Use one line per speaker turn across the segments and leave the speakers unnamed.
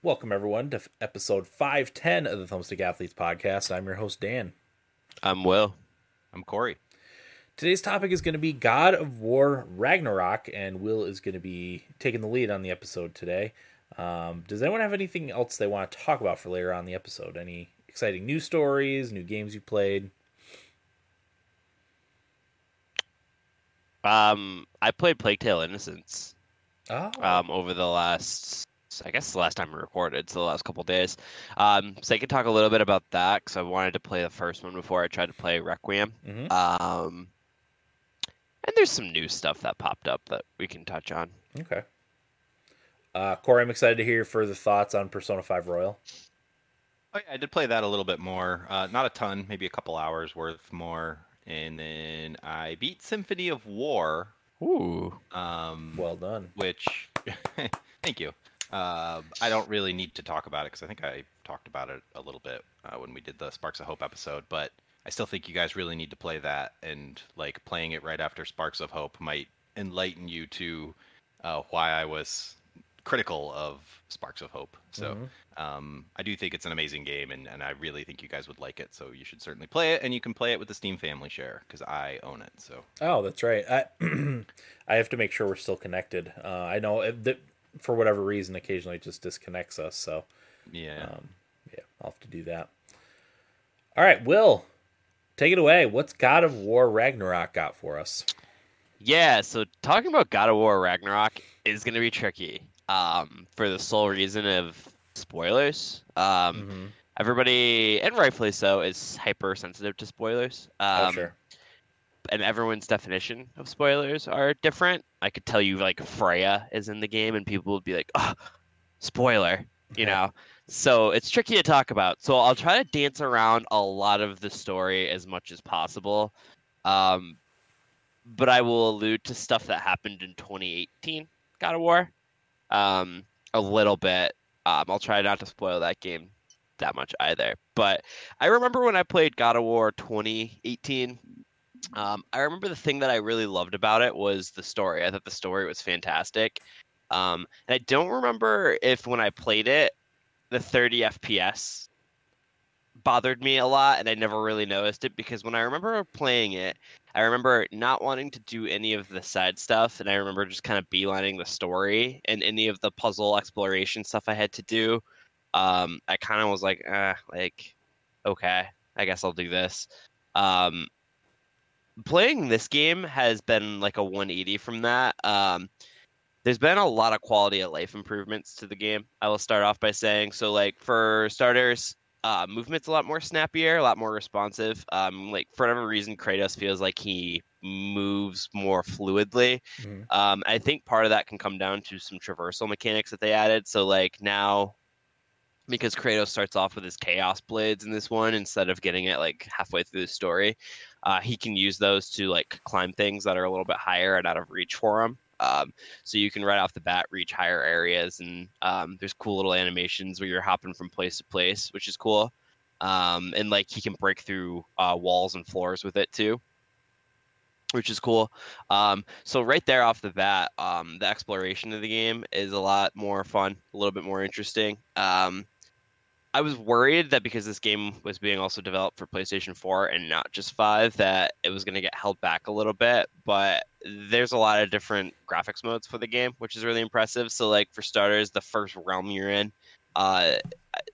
Welcome, everyone, to episode 510 of the Thumbstick Athletes podcast. I'm your host, Dan.
I'm Will.
I'm Corey.
Today's topic is going to be God of War Ragnarok, and Will is going to be taking the lead on the episode today. Um, does anyone have anything else they want to talk about for later on the episode? Any exciting news stories, new games you played?
Um, I played Plague Tale Innocence
Oh,
um, over the last, I guess the last time we recorded, so the last couple days. Um, so I could talk a little bit about that because I wanted to play the first one before I tried to play Requiem.
mhm.
Um, and there's some new stuff that popped up that we can touch on.
okay. Uh, Corey, I'm excited to hear your further thoughts on Persona 5 Royal.
Oh yeah, I did play that a little bit more. Uh, not a ton, maybe a couple hours worth more. And then I beat Symphony of War,
Ooh.
um,
Well done.
which thank you. Uh, I don't really need to talk about it because I think I talked about it a little bit uh, when we did the Sparks of Hope episode. But I still think you guys really need to play that, and like playing it right after Sparks of Hope might enlighten you to uh, why I was critical of Sparks of Hope. So
Mhm.
um, I do think it's an amazing game, and, and I really think you guys would like it. So you should certainly play it, and you can play it with the Steam Family Share because I own it. So
Oh, that's right. I I have to make sure we're still connected. Uh, I know it- that for whatever reason, occasionally it just disconnects us. So
yeah.
um, yeah, I'll have to do that. All right, Will, take it away. What's God of War Ragnarok got for us?
Yeah, so talking about God of War Ragnarok is going to be tricky um, for the sole reason of spoilers. Um,
Mhm.
Everybody, and rightfully so, is hypersensitive to spoilers. Um,
oh, sure.
And everyone's definition of spoilers are different. I could tell you like Freya is in the game, and people would be like, "Oh, spoiler," you know. So it's tricky to talk about. So I'll try to dance around a lot of the story as much as possible, um, but I will allude to stuff that happened in 2018 God of War, um, a little bit. Um, I'll try not to spoil that game that much either. But I remember when I played God of War 2018. Um, I remember the thing that I really loved about it was the story. I thought the story was fantastic. Um, and I don't remember if when I played it, the 30 FPS bothered me a lot, and I never really noticed it because when I remember playing it, I remember not wanting to do any of the side stuff, and I remember just kind of beelining the story and any of the puzzle exploration stuff I had to do. Um, I kind of was like, eh, like, okay, I guess I'll do this. Um, playing this game has been like a 180 from that. Um, there's been a lot of quality of life improvements to the game. I will start off by saying so, like for starters, uh, movement's a lot more snappier, a lot more responsive. Um, like for whatever reason, Kratos feels like he moves more fluidly.
Mhm.
Um, I think part of that can come down to some traversal mechanics that they added. So like now, because Kratos starts off with his Chaos Blades in this one instead of getting it like halfway through the story, uh, he can use those to like climb things that are a little bit higher and out of reach for him. Um, so you can right off the bat reach higher areas, and um, there's cool little animations where you're hopping from place to place, which is cool. Um, and like he can break through uh, walls and floors with it too, which is cool. Um, so right there off the bat, um, the exploration of the game is a lot more fun, a little bit more interesting. I was worried that because this game was being also developed for PlayStation 4 and not just 5, that it was going to get held back a little bit. But there's a lot of different graphics modes for the game, which is really impressive. So, like for starters, the first realm you're in, uh,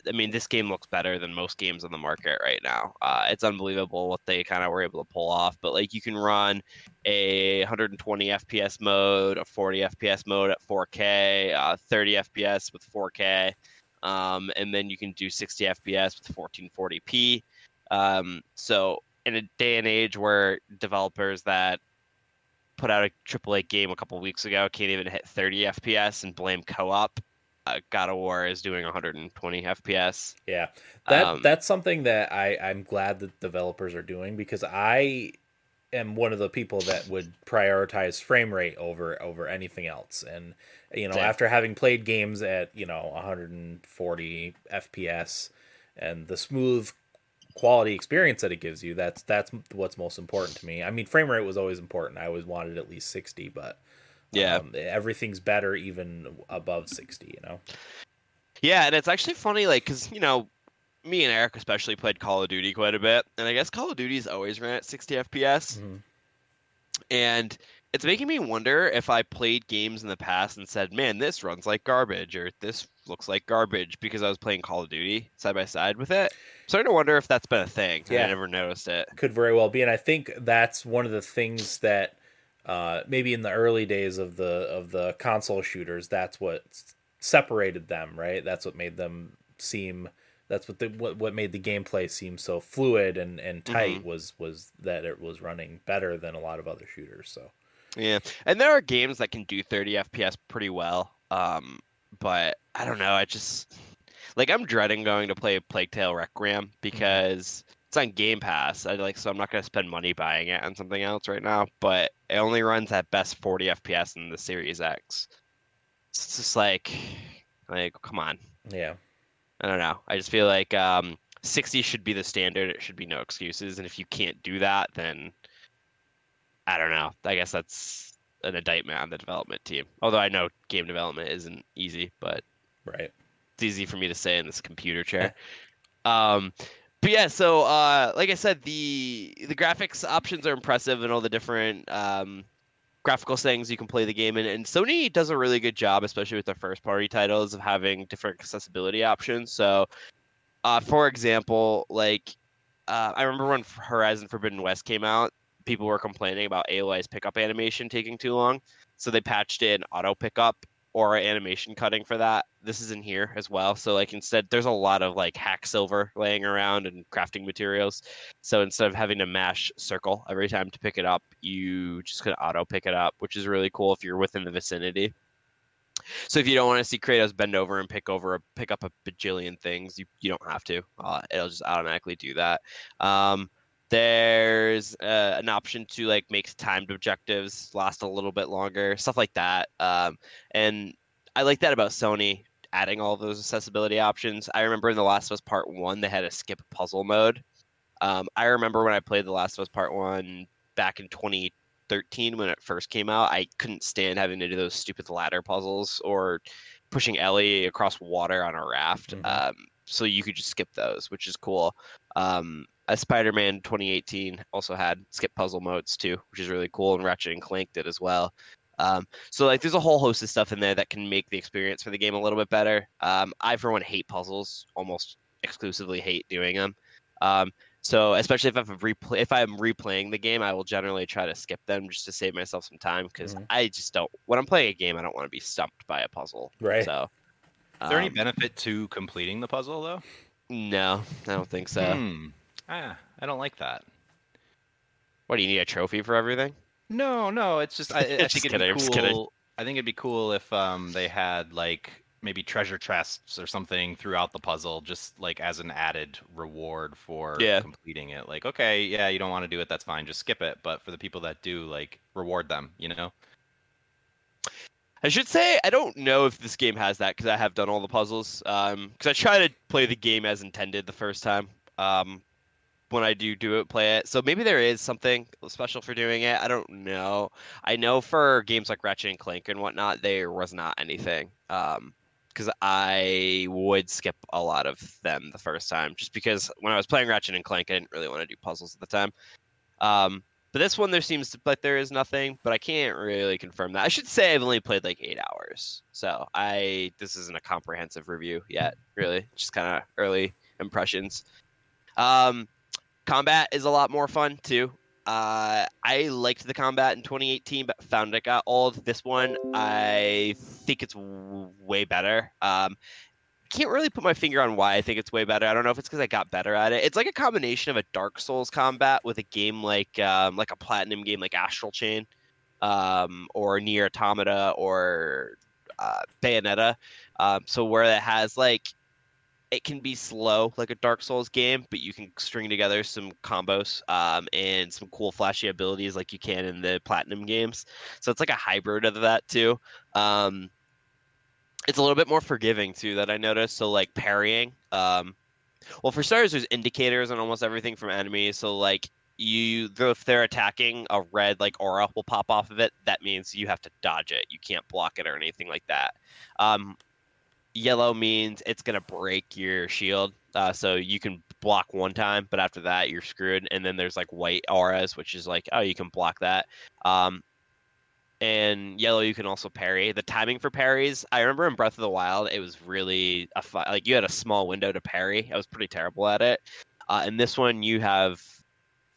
I mean, this game looks better than most games on the market right now. Uh, it's unbelievable what they kind of were able to pull off. But like, you can run a 120 FPS mode, a 40 FPS mode at 4K, uh, 30 FPS with 4K um, and then you can do 60 FPS with 1440p. Um, so in a day and age where developers that put out a AAA game a couple weeks ago can't even hit 30 FPS and blame co-op, uh, God of War is doing 120 FPS.
Yeah, that
Um,
that's something that I I'm glad that developers are doing because I am one of the people that would prioritize frame rate over over anything else. And you know, after having played games at you know 140 FPS and the smooth quality experience that it gives you, that's that's what's most important to me. I mean, frame rate was always important. I always wanted at least 60, but
Yeah.
um, everything's better even above 60. You know.
Yeah, and it's actually funny, like, because you know, me and Eric especially played Call of Duty quite a bit, and I guess Call of Duty's always ran at 60 FPS,
Mhm.
and it's making me wonder if I played games in the past and said, "Man, this runs like garbage," or "This looks like garbage," because I was playing Call of Duty side by side with it. I'm starting to wonder if that's been a thing.
Yeah.
I never noticed it.
could very well be and i think that's one of the things that uh, maybe in the early days of the of the console shooters that's what separated them right that's what made them seem that's what the what, what made the gameplay seem so fluid and and tight was was that it was running better than a lot of other shooters so
Yeah, and there are games that can do 30 FPS pretty well. Um, but I don't know. I just like I'm dreading going to play Plague Tale Requiem because it's on Game Pass. I like so I'm not gonna spend money buying it on something else right now. But it only runs at best 40 FPS in the Series X. It's just like, like come on.
yeah
I don't know. I just feel like um, 60 should be the standard. It should be no excuses. And if you can't do that, then I don't know. I guess that's an indictment on the development team. Although I know game development isn't easy, but
right
it's easy for me to say in this computer chair. Um, but yeah, so uh, like I said, the the graphics options are impressive and all the different um, graphical settings you can play the game in. And Sony does a really good job, especially with their first party titles, of having different accessibility options. So, uh, for example, like uh, I remember when Horizon Forbidden West came out, people were complaining about Aloy's pickup animation taking too long. So they patched in auto pickup or animation cutting for that. This is in here as well. So like instead there's a lot of like hack silver laying around and crafting materials. So instead of having to mash circle every time to pick it up, you just could auto pick it up, which is really cool if you're within the vicinity. So if you don't want to see Kratos bend over and pick over pick up a bajillion things, you, you don't have to. Uh, it'll just automatically do that. Um, there's uh, an option to like make timed objectives last a little bit longer, stuff like that. Um, and I like that about Sony adding all those accessibility options. I remember in The Last of Us Part One, they had a skip puzzle mode. Um, I remember when I played The Last of Us Part One back in 2013 when it first came out. I couldn't stand having to do those stupid ladder puzzles or pushing Ellie across water on a raft.
Mhm.
Um, so you could just skip those, which is cool. Um, a Spider-Man 2018 also had skip puzzle modes too, which is really cool, and Ratchet and Clank did as well. Um, so like, there's a whole host of stuff in there that can make the experience for the game a little bit better. Um, I, for one, hate puzzles, almost exclusively hate doing them. Um, so especially if I'm replay, if I'm replaying the game, I will generally try to skip them just to save myself some time because
Mhm.
I just don't. When I'm playing a game, I don't want to be stumped by a puzzle.
Right.
So.
Is there any
um,
benefit to completing the puzzle though?
No, I don't think so.
Hmm. Ah, I don't like that.
What do you need a trophy for everything?
No, no, it's just I, I think it'd
kidding,
be cool. I think it'd be cool if um they had like maybe treasure chests or something throughout the puzzle, just like as an added reward for
Yeah.
completing it. Like, okay, yeah, you don't want to do it, that's fine, just skip it. But for the people that do, like, reward them. You know?
I should say I don't know if this game has that because I have done all the puzzles. Um, because I try to play the game as intended the first time. Um, when I do do it, play it. So maybe there is something special for doing it. I don't know. I know for games like Ratchet and Clank and whatnot, there was not anything. Um, because I would skip a lot of them the first time, just because when I was playing Ratchet and Clank, I didn't really want to do puzzles at the time. Um, but this one, there seems to, like there is nothing, but I can't really confirm that. I should say I've only played like eight hours, so I this isn't a comprehensive review yet, really, just kind of early impressions. Um, combat is a lot more fun too. Uh, I liked the combat in 2018, but found it got old. This one, I think it's w- way better. Um, can't really put my finger on why I think it's way better. I don't know if it's because I got better at it. It's like a combination of a Dark Souls combat with a game like um, like a platinum game like Astral Chain, um, or NieR Automata or uh, Bayonetta. Um, so where it has like it can be slow like a Dark Souls game, but you can string together some combos um, and some cool flashy abilities like you can in the Platinum games. So it's like a hybrid of that too. Um, it's a little bit more forgiving too that I noticed. So like parrying. Um, well, for starters, there's indicators on almost everything from enemies. So like you, if they're attacking, a red like aura will pop off of it. That means you have to dodge it. You can't block it or anything like that. Um, yellow means it's gonna break your shield. Uh, so you can block one time, but after that you're screwed. And then there's like white auras, which is like oh you can block that. Um, and yellow you can also parry. The timing for parries, I remember in Breath of the Wild, it was really a fu- like you had a small window to parry. I was pretty terrible at it. Uh, and this one you have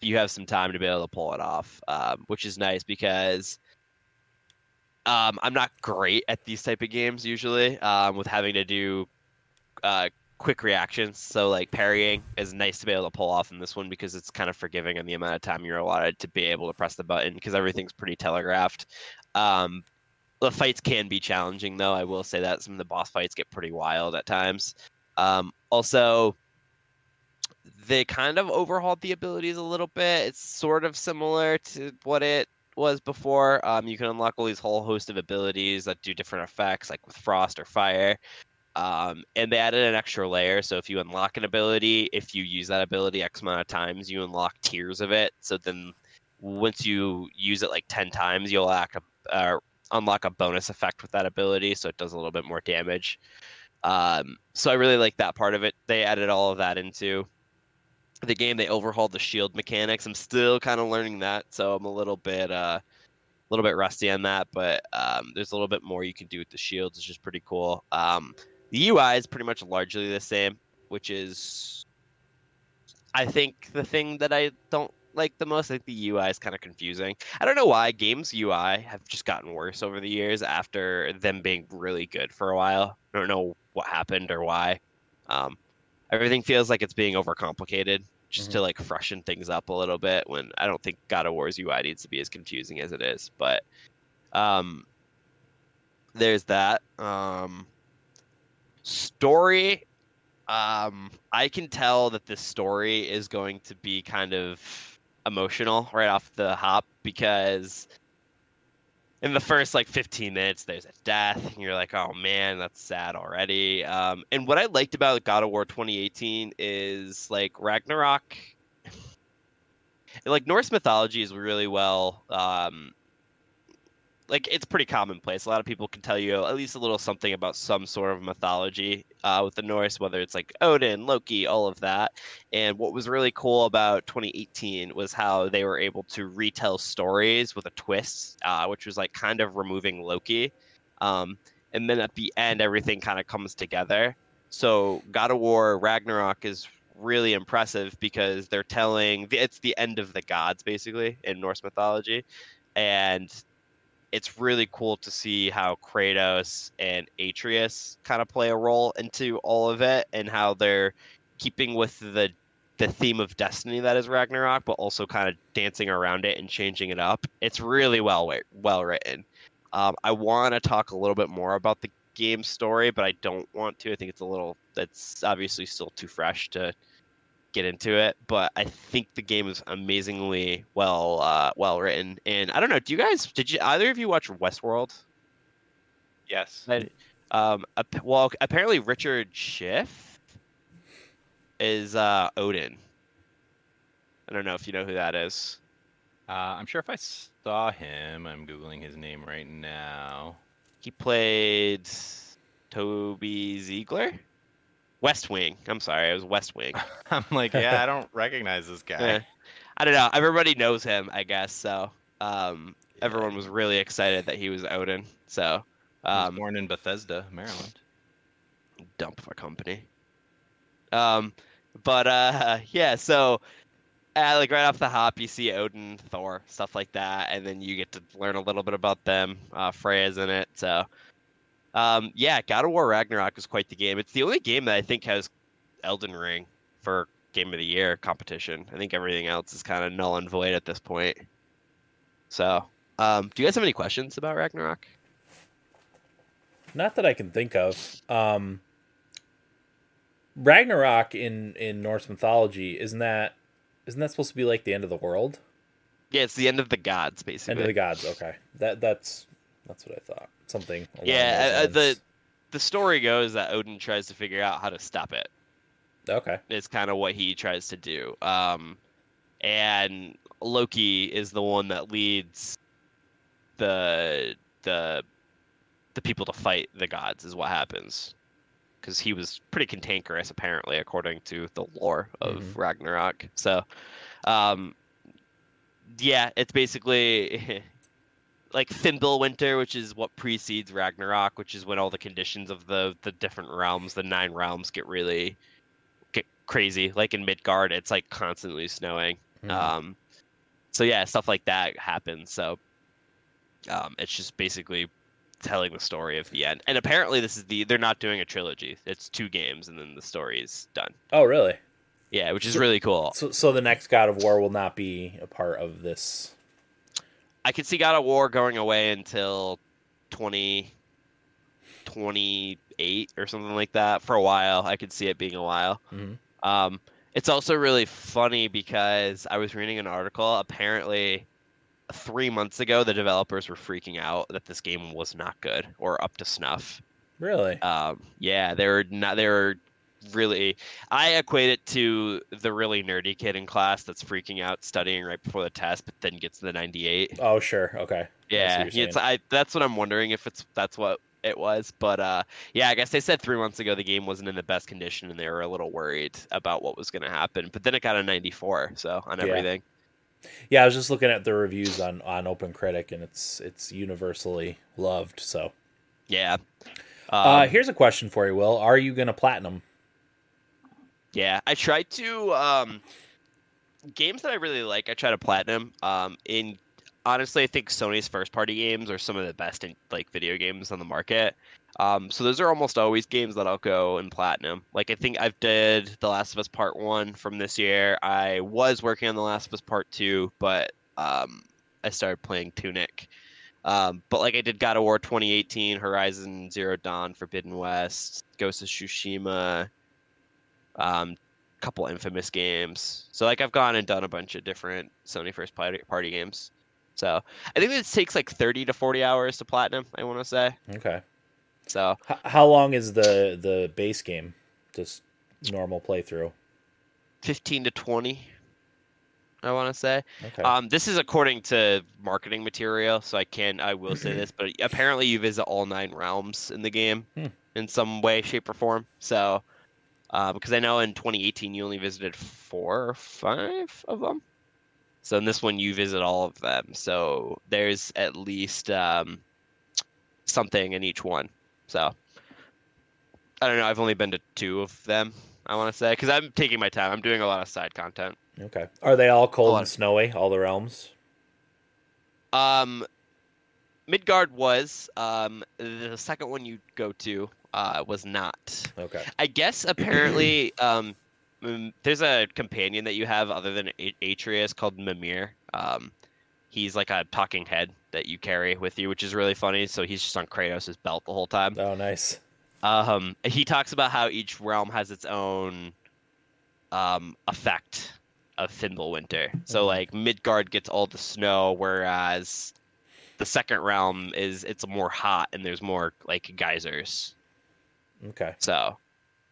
you have some time to be able to pull it off, um, which is nice because um, I'm not great at these type of games usually um, with having to do uh, quick reactions. So like parrying is nice to be able to pull off in this one because it's kind of forgiving on the amount of time you're allotted to be able to press the button because everything's pretty telegraphed. Um, the fights can be challenging though. I will say that some of the boss fights get pretty wild at times. Um, also, they kind of overhauled the abilities a little bit. It's sort of similar to what it was before. Um, you can unlock all these whole host of abilities that do different effects, like with frost or fire. Um, and they added an extra layer. So if you unlock an ability, if you use that ability X amount of times, you unlock tiers of it. So then once you use it like 10 times, you'll act uh, unlock a bonus effect with that ability. So it does a little bit more damage. Um, so I really like that part of it. They added all of that into the game they overhauled the shield mechanics. I'm still kind of learning that, so I'm a little bit uh, a little bit rusty on that. But um, there's a little bit more you can do with the shields, which is pretty cool. Um, the UI is pretty much largely the same, which is I think the thing that I don't like the most. I think the UI is kind of confusing. I don't know why games UI have just gotten worse over the years after them being really good for a while. I don't know what happened or why. Um, everything feels like it's being overcomplicated just to like freshen things up a little bit when I don't think God of War's UI needs to be as confusing as it is. But um there's that. Um story um I can tell that this story is going to be kind of emotional right off the hop because in the first like 15 minutes there's a death and you're like oh man that's sad already. Um, and what i liked about god of war 2018 is like ragnarok like norse mythology is really well um, like it's pretty commonplace a lot of people can tell you at least a little something about some sort of mythology uh, with the norse whether it's like odin loki all of that and what was really cool about 2018 was how they were able to retell stories with a twist, uh, which was like kind of removing Loki. Um, and then at the end, everything kind of comes together. So God of War Ragnarok is really impressive because they're telling it's the end of the gods basically in Norse mythology, and it's really cool to see how Kratos and Atreus kind of play a role into all of it and how they're keeping with the the theme of destiny that is Ragnarok, but also kind of dancing around it and changing it up. It's really well well written. Um, I want to talk a little bit more about the game story, but I don't want to. I think it's a little. that's obviously still too fresh to get into it, but I think the game is amazingly well uh, well written. And I don't know. Do you guys? Did you either of you watch Westworld?
Yes.
I, um, well, apparently Richard Schiff is uh, Odin. I don't know if you know who that is.
Uh, I'm sure if I saw him, I'm googling his name right now.
He played Toby Ziegler. West Wing. I'm sorry, it was West Wing.
I'm like, yeah, I don't recognize this guy. Yeah.
I don't know. Everybody knows him, I guess. So um, yeah. everyone was really excited that he was Odin. So
um, was born in Bethesda, Maryland.
Dump a company. Um, but uh, yeah, so uh, like right off the hop, you see Odin, Thor, stuff like that, and then you get to learn a little bit about them. Uh, Freya's in it, so um, yeah, God of War Ragnarok is quite the game. It's the only game that I think has Elden Ring for Game of the Year competition. I think everything else is kind of null and void at this point. So, um, do you guys have any questions about Ragnarok?
Not that I can think of. Um, Ragnarok in in Norse mythology isn't that isn't that supposed to be like the end of the world?
Yeah, it's the end of the gods, basically.
End of the gods. Okay, that that's that's what I thought. Something.
Yeah, uh, the the story goes that Odin tries to figure out how to stop it.
Okay,
it's kind of what he tries to do. Um, and Loki is the one that leads the the the people to fight the gods. Is what happens. because he was pretty cantankerous apparently, according to the lore of
Mhm.
Ragnarok. So, um, yeah, it's basically like Fimbulwinter, which is what precedes Ragnarok, which is when all the conditions of the the different realms, the nine realms, get really get crazy. Like in Midgard, it's like constantly snowing.
Mhm.
Um, so yeah, stuff like that happens. So um, it's just basically telling the story of the end. And apparently, this is the they're not doing a trilogy. It's two games, and then the story is done.
oh, really?
Yeah, which is
So-
really cool.
So, so the next God of War will not be a part of this.
I could see God of War going away until 20, 28 or something like that for a while. I could see it being a while.
Mhm.
Um, it's also really funny because I was reading an article. Apparently, three months ago, the developers were freaking out that this game was not good or up to snuff.
Really?
Um, yeah, they were not. They were really. I equate it to the really nerdy kid in class that's freaking out studying right before the test, but then gets the 98.
Oh, sure. Okay.
Yeah,
you're
it's I. That's what I'm wondering if it's that's what it was. But uh, yeah, I guess they said three months ago the game wasn't in the best condition, and they were a little worried about what was going to happen. But then it got a 94, so on everything.
Yeah, I was just looking at the reviews on on Open Critic, and it's it's universally loved. So,
Yeah.
uh,
Um,
here's a question for you, Will. Are you gonna platinum?
Yeah, I try to um games that I really like. I try to platinum. Um, in honestly, I think Sony's first party games are some of the best in like video games on the market. Um, so those are almost always games that I'll go and platinum. Like I think I've did The Last of Us Part One from this year. I was working on The Last of Us Part Two, but um, I started playing Tunic. Um, but like I did God of War 2018, Horizon Zero Dawn, Forbidden West, Ghost of Tsushima, um, couple inFamous games. So like I've gone and done a bunch of different Sony first party party games. So I think this takes like 30 to 40 hours to platinum. I want to say.
Okay.
So
H- how long is the the base game? Just normal playthrough.
15 to 20. I want to say.
Okay.
Um, this is according to marketing material, so I can I will say this, but apparently you visit all nine realms in the game
Hmm.
in some way, shape, or form. So, uh, because I know in 2018 you only visited four or five of them, so in this one you visit all of them. So there's at least um, something in each one. So I don't know. I've only been to two of them. I want to say because I'm taking my time. I'm doing a lot of side content.
okay. Are they all cold and snowy? All the realms?
Um, Midgard was. Um, the second one you go to uh, was not.
Okay.
I guess apparently um, there's a companion that you have other than Atreus called Mimir. Um, he's like a talking head that you carry with you, which is really funny. So he's just on Kratos' belt the whole time.
Oh, nice.
Um, he talks about how each realm has its own um, effect of Fimbulwinter. So
Mhm.
like Midgard gets all the snow, whereas the second realm is it's more hot and there's more like geysers.
Okay.
So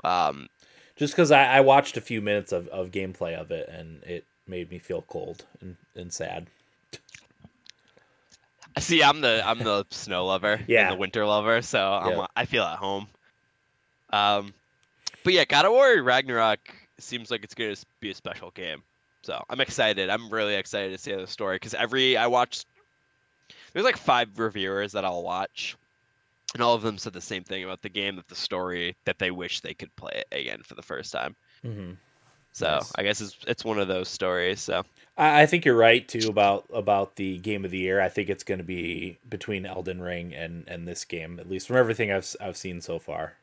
um,
Just because I, I watched a few minutes of, of gameplay of it, and it made me feel cold and, and sad.
see, I'm the I'm the snow lover,
Yeah.
and the winter lover, so I'm,
Yeah.
I feel at home. Um, but yeah, God of War Ragnarok seems like it's going to be a special game. So I'm excited. I'm really excited to see the story because every I watched, there's like five reviewers that I'll watch, and all of them said the same thing about the game that the story that they wish they could play it again for the first time.
hmm
So
Nice.
I guess it's it's one of those stories. So
I, I think you're right too about about the game of the year. I think it's going to be between Elden Ring and and this game, at least from everything I've I've seen so far.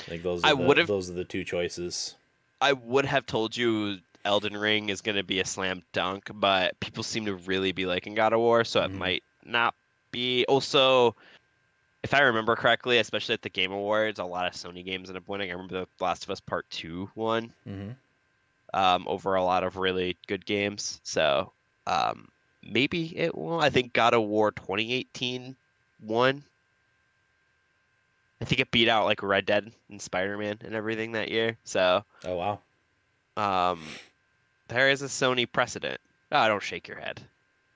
I think those are
I
the, those are the two choices.
I would have told you Elden Ring is going to be a slam dunk, but people seem to really be liking God of War, so it
Mhm.
might not be. Also, if I remember correctly, especially at the Game Awards, a lot of Sony games end up winning. I remember The Last of Us Part 2 won
hmm
um, over a lot of really good games. So um, maybe it will. I think God of War 2018 won. I think it beat out like Red Dead and Spider Man and everything that year. So
Oh wow.
um, there is a Sony precedent. Oh, don't shake your head.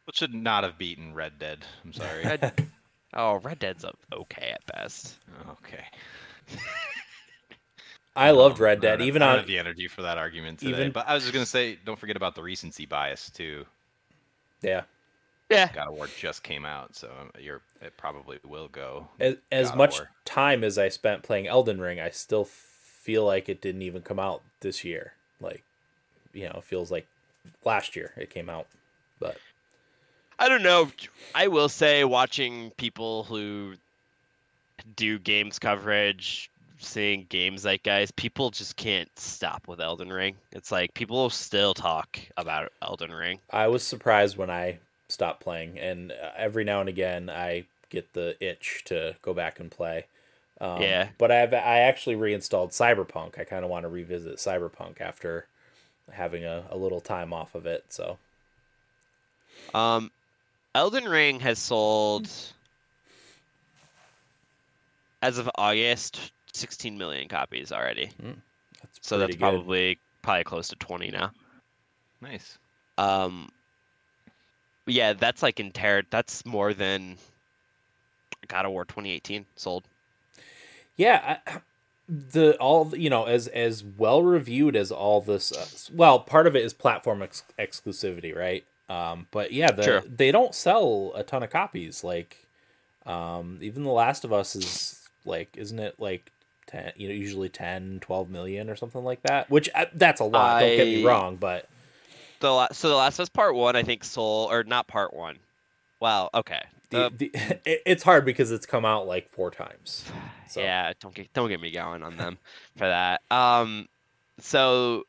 It should not have beaten Red Dead. I'm sorry.
Red, oh, Red Dead's o- okay at best.
okay.
I loved Red Dead,
don't
even
I don't
on
have the energy for that argument today.
even-
But I was just gonna say, don't forget about the recency bias too.
yeah.
Yeah.
God of War just came out, so um, you're it probably will go.
As, as much
War.
time as I spent playing Elden Ring, I still feel like it didn't even come out this year. Like, you know, it feels like last year it came out. But
I don't know. I will say, watching people who do games coverage, seeing games like guys, people just can't stop with Elden Ring. It's like people still talk about Elden Ring.
I was surprised when I stopped playing, and uh, every now and again I get the itch to go back and play. Um,
Yeah.
But I've I actually reinstalled Cyberpunk. I kind of want to revisit Cyberpunk after having a, a little time off of it. So
Um, Elden Ring has sold, as of August, 16 million copies already.
that's
So that's
good.
probably probably close to 20 now.
Nice.
Um, yeah, that's like in ter- That's more than God of War 2018 sold.
Yeah, I, the all you know as as well reviewed as all this. Uh, well, part of it is platform ex- exclusivity, right? Um, but yeah, the,
Sure.
they don't sell a ton of copies. Like, um, even The Last of Us is like, isn't it like ten? You know, usually 10, 12 million or something like that. Which uh, that's a lot. I... Don't get me wrong, but
The la- so the Last of Us Part One, I think, sold or not Part One. Wow. Okay.
the, the, it, it's hard because it's come out like four times. So.
Yeah, don't get don't get me going on them for that. Um, so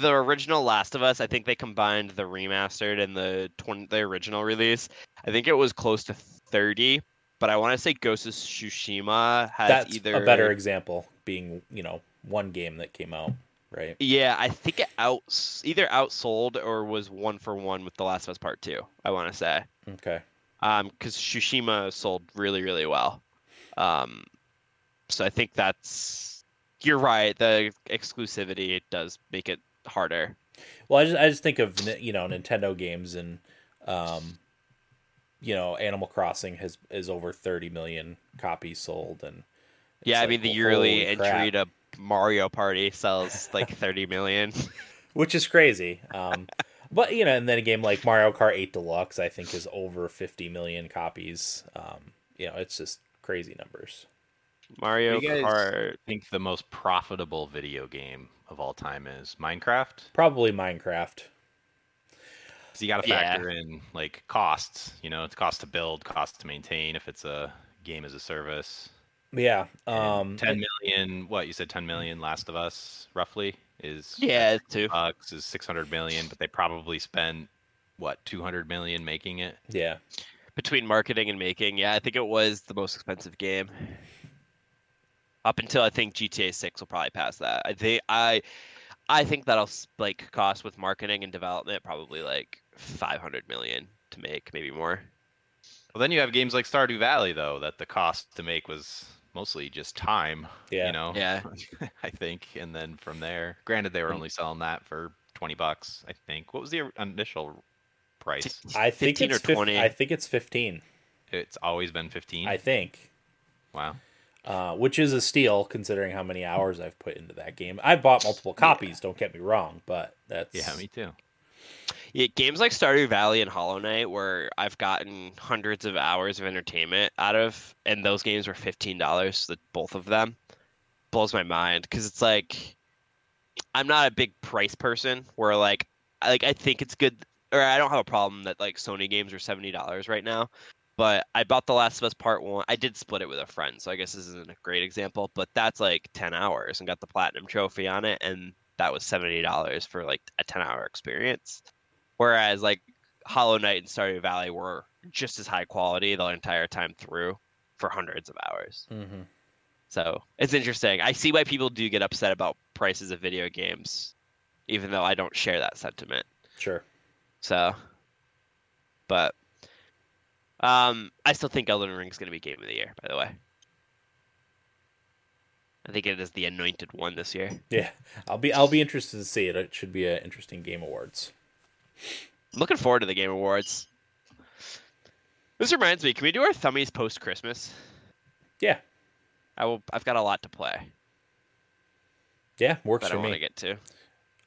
the original Last of Us, I think they combined the remastered and the twenty the original release. I think it was close to thirty, but I want to say Ghost of Tsushima has
That's
either
a better example, being you know one game that came out, right?
Yeah, I think it out either outsold or was one for one with The Last of Us Part Two. I want to say.
Okay.
um because Tsushima sold really really well um so I think that's you're right the exclusivity does make it harder
Well, I just I just think of you know Nintendo games and um, you know Animal Crossing has is over thirty million copies sold and it's
yeah I mean the yearly entry to Mario Party sells like 30 million
which is crazy. Um, but you know, and then a game like Mario Kart Eight Deluxe, I think, is over fifty million copies. Um, you know, it's just crazy numbers.
Mario Kart
I think the most profitable video game of all time is Minecraft.
Probably Minecraft.
So you got to
Yeah.
factor in like costs. You know, it's cost to build, cost to maintain if it's a game as a service.
Yeah.
And
Um,
ten million. What you said? Ten million. Last of Us, roughly, is
yeah too
bucks is six hundred million, but they probably spent what two hundred million making it.
yeah.
between marketing and making yeah I think it was the most expensive game up until I think GTA 6 will probably pass that I think I I think that'll s- like cost with marketing and development probably like 500 million to make maybe more
Well, then you have games like Stardew Valley, though, that the cost to make was mostly just time.
Yeah.
You know.
Yeah.
I think, and then from there, granted, they were
Mm.
only selling that for twenty bucks. I think. What was the initial price?
I think
15 or
it's fif-
20.
I think it's fifteen.
It's always been fifteen.
I think.
Wow.
Uh, which is a steal considering how many hours I've put into that game. I've bought multiple copies. Don't get me wrong, but that's
Yeah, me too.
yeah games like Stardew Valley and Hollow Knight where I've gotten hundreds of hours of entertainment out of and those games were $15 the both of them blows my mind cuz it's like I'm not a big price person where like I- like I think it's good or I don't have a problem that like Sony games are $70 right now. But I bought The Last of Us Part 1. I did split it with a friend, so I guess this isn't a great example, but that's like 10 hours and got the platinum trophy on it and that was $70 for like a 10-hour experience. Whereas like Hollow Knight and Stardew Valley were just as high quality the entire time through for hundreds of hours.
hmm
So it's interesting. I see why people do get upset about prices of video games, even though I don't share that sentiment.
sure.
So, but um, I still think Elden Ring is going to be Game of the Year. By the way, I think it is the anointed one this year.
Yeah, I'll be I'll be interested to see it. It should be an interesting game awards.
Looking forward to the Game Awards. This reminds me, can we do our thummies post Christmas?
Yeah.
I will. I've got a lot to play.
Yeah, works
that I
for
want
me.
to get to.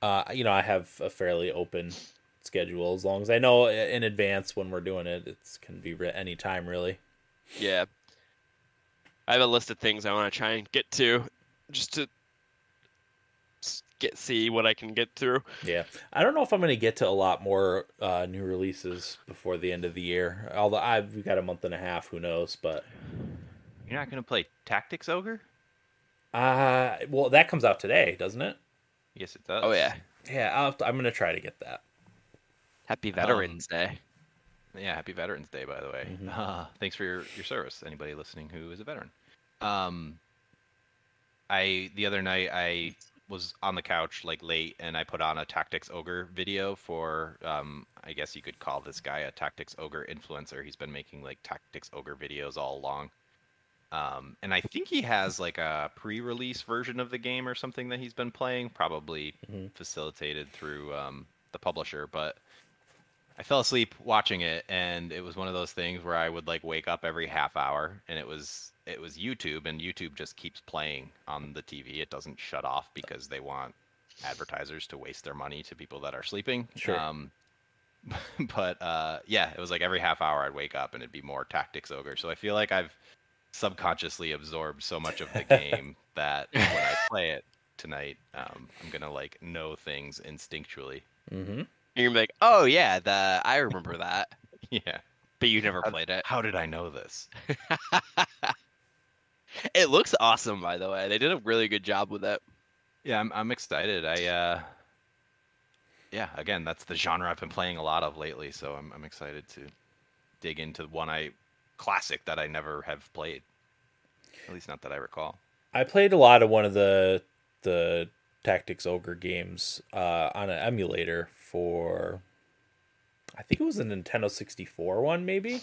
uh, you know, I have a fairly open schedule as long as I know in advance when we're doing it. It's can be re- any time really.
Yeah. I have a list of things I want to try and get to, just to get see what I can get through.
Yeah, I don't know if I'm going to get to a lot more uh, new releases before the end of the year. Although I've we got a month and a half, who knows? But
You're not gonna play Tactics Ogre?
uh, well, that comes out today, doesn't it?
Yes, it does.
Oh yeah.
Yeah, I'll, I'm going to try to get that.
Happy Veterans Day.
Yeah, happy Veterans Day, by the way.
Mhm.
Uh, thanks for your, your service. Anybody listening who is a veteran. Um, I the other night I was on the couch like late, and I put on a Tactics Ogre video for. Um, I guess you could call this guy a Tactics Ogre influencer. He's been making like Tactics Ogre videos all along. Um, and I think he has like a pre-release version of the game or something that he's been playing, probably
Mhm.
facilitated through um, the publisher. But I fell asleep watching it, and it was one of those things where I would like wake up every half hour, and it was it was YouTube, and YouTube just keeps playing on the TV. It doesn't shut off because they want advertisers to waste their money to people that are sleeping.
Sure.
Um, but uh, yeah, it was like every half hour I'd wake up, and it'd be more Tactics Ogre. So I feel like I've subconsciously absorbed so much of the game that when I play it tonight, um, I'm gonna like know things instinctually.
Mm-hmm.
You're like, oh yeah, the I remember that,
Yeah.
but you never
Uh,
played it.
How did I know this?
It looks awesome, by the way. They did a really good job with it.
Yeah, I'm I'm excited. I uh yeah, again, that's the genre I've been playing a lot of lately, so I'm I'm excited to dig into one I classic that I never have played. At least not that I recall.
I played a lot of one of the the Tactics Ogre games uh, on an emulator for, I think it was a Nintendo 64 one, maybe.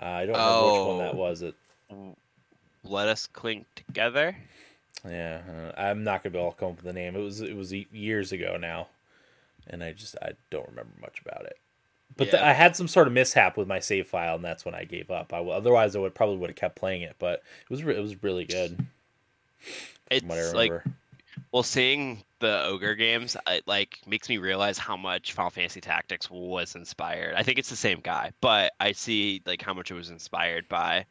Uh, I don't remember which one that
Oh.
was. It
Let Us Cling Together.
Yeah, uh, I'm not gonna be able to come up with the name. It was it was years ago now, and I just I don't remember much about it. But the, I had some sort of mishap with my save file, and that's when I gave up. I otherwise I would probably would have kept playing it, but it was re- it was really good. From what I
It's like well, seeing the ogre games, it like makes me realize how much Final Fantasy Tactics was inspired. I think it's the same guy, but I see like how much it was inspired by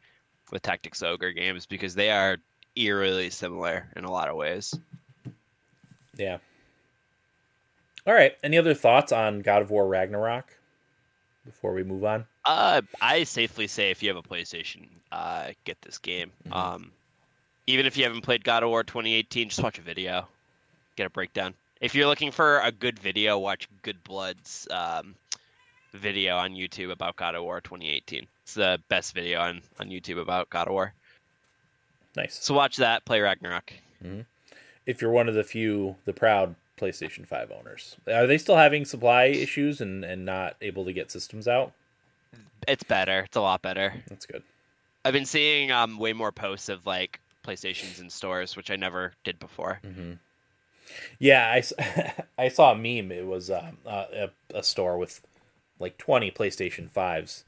with Tactics Ogre games because they are eerily similar in a lot of ways.
yeah. All right. Any other thoughts on God of War Ragnarok before we move on?
Uh, I safely say if you have a PlayStation, uh, get this game.
Mhm.
Um, even if you haven't played God of War 2018, just watch a video, get a breakdown. If you're looking for a good video, watch Good Blood's um, video on YouTube about God of War 2018. It's the best video on on YouTube about God of War.
Nice.
So watch that. Play Ragnarok.
If you're one of the few, the proud PlayStation 5 owners, are they still having supply issues and and not able to get systems out?
It's better. It's a lot better.
That's good.
I've been seeing um, way more posts of like PlayStations in stores, which I never did before.
hmm Yeah, I saw a meme. It was uh, uh, a, a store with like 20 PlayStation 5s,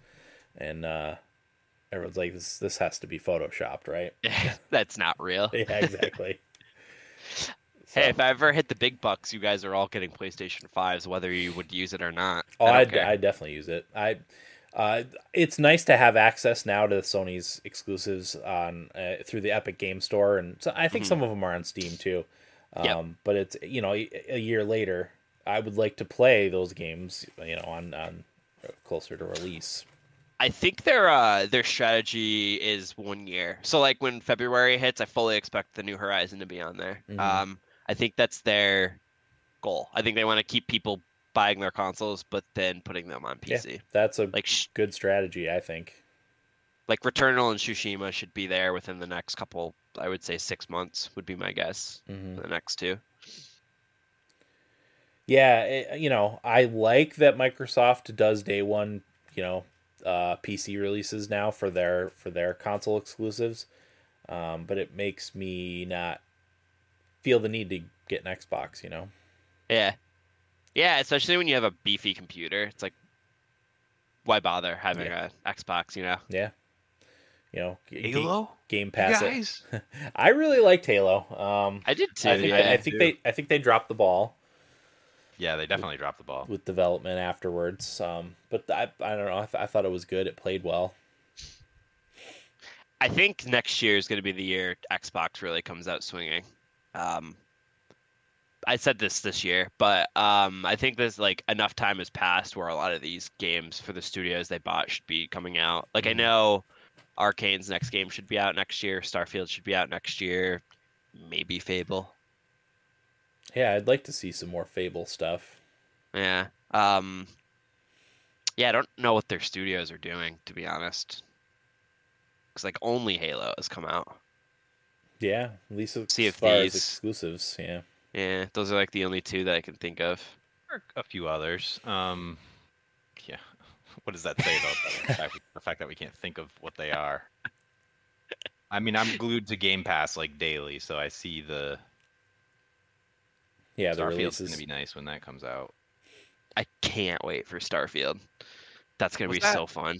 and uh, everyone's like, this, this has to be photoshopped, right?
That's not real.
Yeah, exactly. So-
Hey, if I ever hit the big bucks, you guys are all getting PlayStation 5s, whether you would use it or not.
Oh,
I
I. I definitely use it. I uh, it's nice to have access now to Sony's exclusives on uh, through the Epic Game Store, and so I think
Mhm.
some of them are on Steam too. Um,
Yep.
But it's you know a year later, I would like to play those games you know on on closer to release.
I think their uh, their strategy is one year. So like when February hits, I fully expect the New Horizon to be on there.
Mhm.
Um, I think that's their goal. I think they want to keep people buying their consoles, but then putting them on
Yeah.
PC.
That's a
Like sh-
good strategy, I think.
like Returnal and Tsushima should be there within the next couple. I would say six months would be my guess.
hmm
for The next two.
Yeah, it, you know, I like that Microsoft does day one, you know, uh, PC releases now for their for their console exclusives, um, but it makes me not feel the need to get an Xbox. You know,
Yeah. Yeah, especially when you have a beefy computer. It's like why bother having
Yeah.
a Xbox, you know?
yeah, you know, g- g-
Halo?
Game Pass. it.
Guys,
I really liked Halo. Um,
I did too.
I think
yeah.
I think
too.
they I think they dropped the ball
yeah, they definitely dropped the ball.
with development afterwards. Um, but I I don't know. I, th- I thought it was good. It played well.
I think next year is going to be the year Xbox really comes out swinging. Um, I said this this year, but um, I think there's like enough time has passed where a lot of these games for the studios they bought should be coming out. Like I
Mhm.
know Arkane's next game should be out next year. Starfield should be out next year. Maybe Fable.
Yeah, I'd like to see some more Fable stuff.
Yeah. Um, yeah, I don't know what their studios are doing to be honest. Because like only Halo has come out.
Yeah, at least as
Sea of
far as exclusives. Yeah.
Yeah, those are like the only two that I can think of.
Or a few others. Um, yeah. What does that say about the fact, the fact that we can't think of what they are? I mean, I'm glued to Game Pass like daily, so I see the
Yeah, the
Starfield's
releases.
gonna be nice when that comes out.
I can't wait for Starfield. That's gonna be
that-
so fun.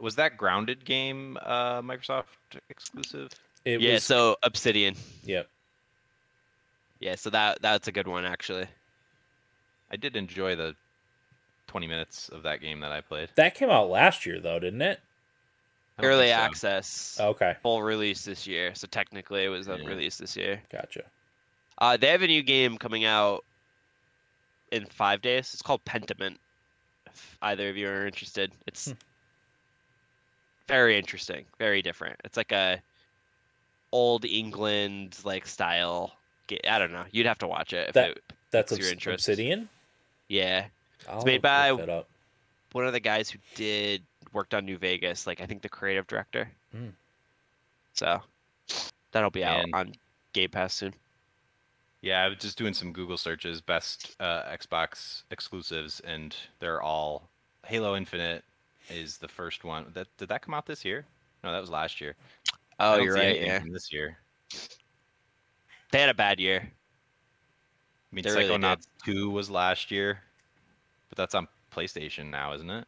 Was that Grounded game uh, Microsoft exclusive?
It
yeah,
was,
so Obsidian.
Yep.
Yeah, so that that's a good one actually.
I did enjoy the 20 minutes of that game that I played.
That came out last year though, didn't it?
Early
so.
access,
Okay,
full release this year. So technically, it was
Yeah.
unreleased this year.
gotcha.
Uh, they have a new game coming out in five days. It's called Pentiment. If either of you are interested, it's
Hmm.
very interesting, very different. It's like a old England like style. ga- I don't know. You'd have to watch it. If
That-
it
That's
Piques your
Obs-
interest.
Obsidian.
yeah,
I'll
made by- one of the guys who did worked on New Vegas. Like I think the creative director.
Hmm.
So that'll be out
And-
on Game Pass soon.
Yeah, I was just doing some Google searches, best uh, Xbox exclusives, and they're all Halo Infinite is the first one. That did that come out this year? No, that was last year. I
Oh,
don't
you're
see
right. Yeah,
This year.
they had a bad year.
I mean,
They really
Psychonauts 2 was last year, but that's on PlayStation now, isn't it?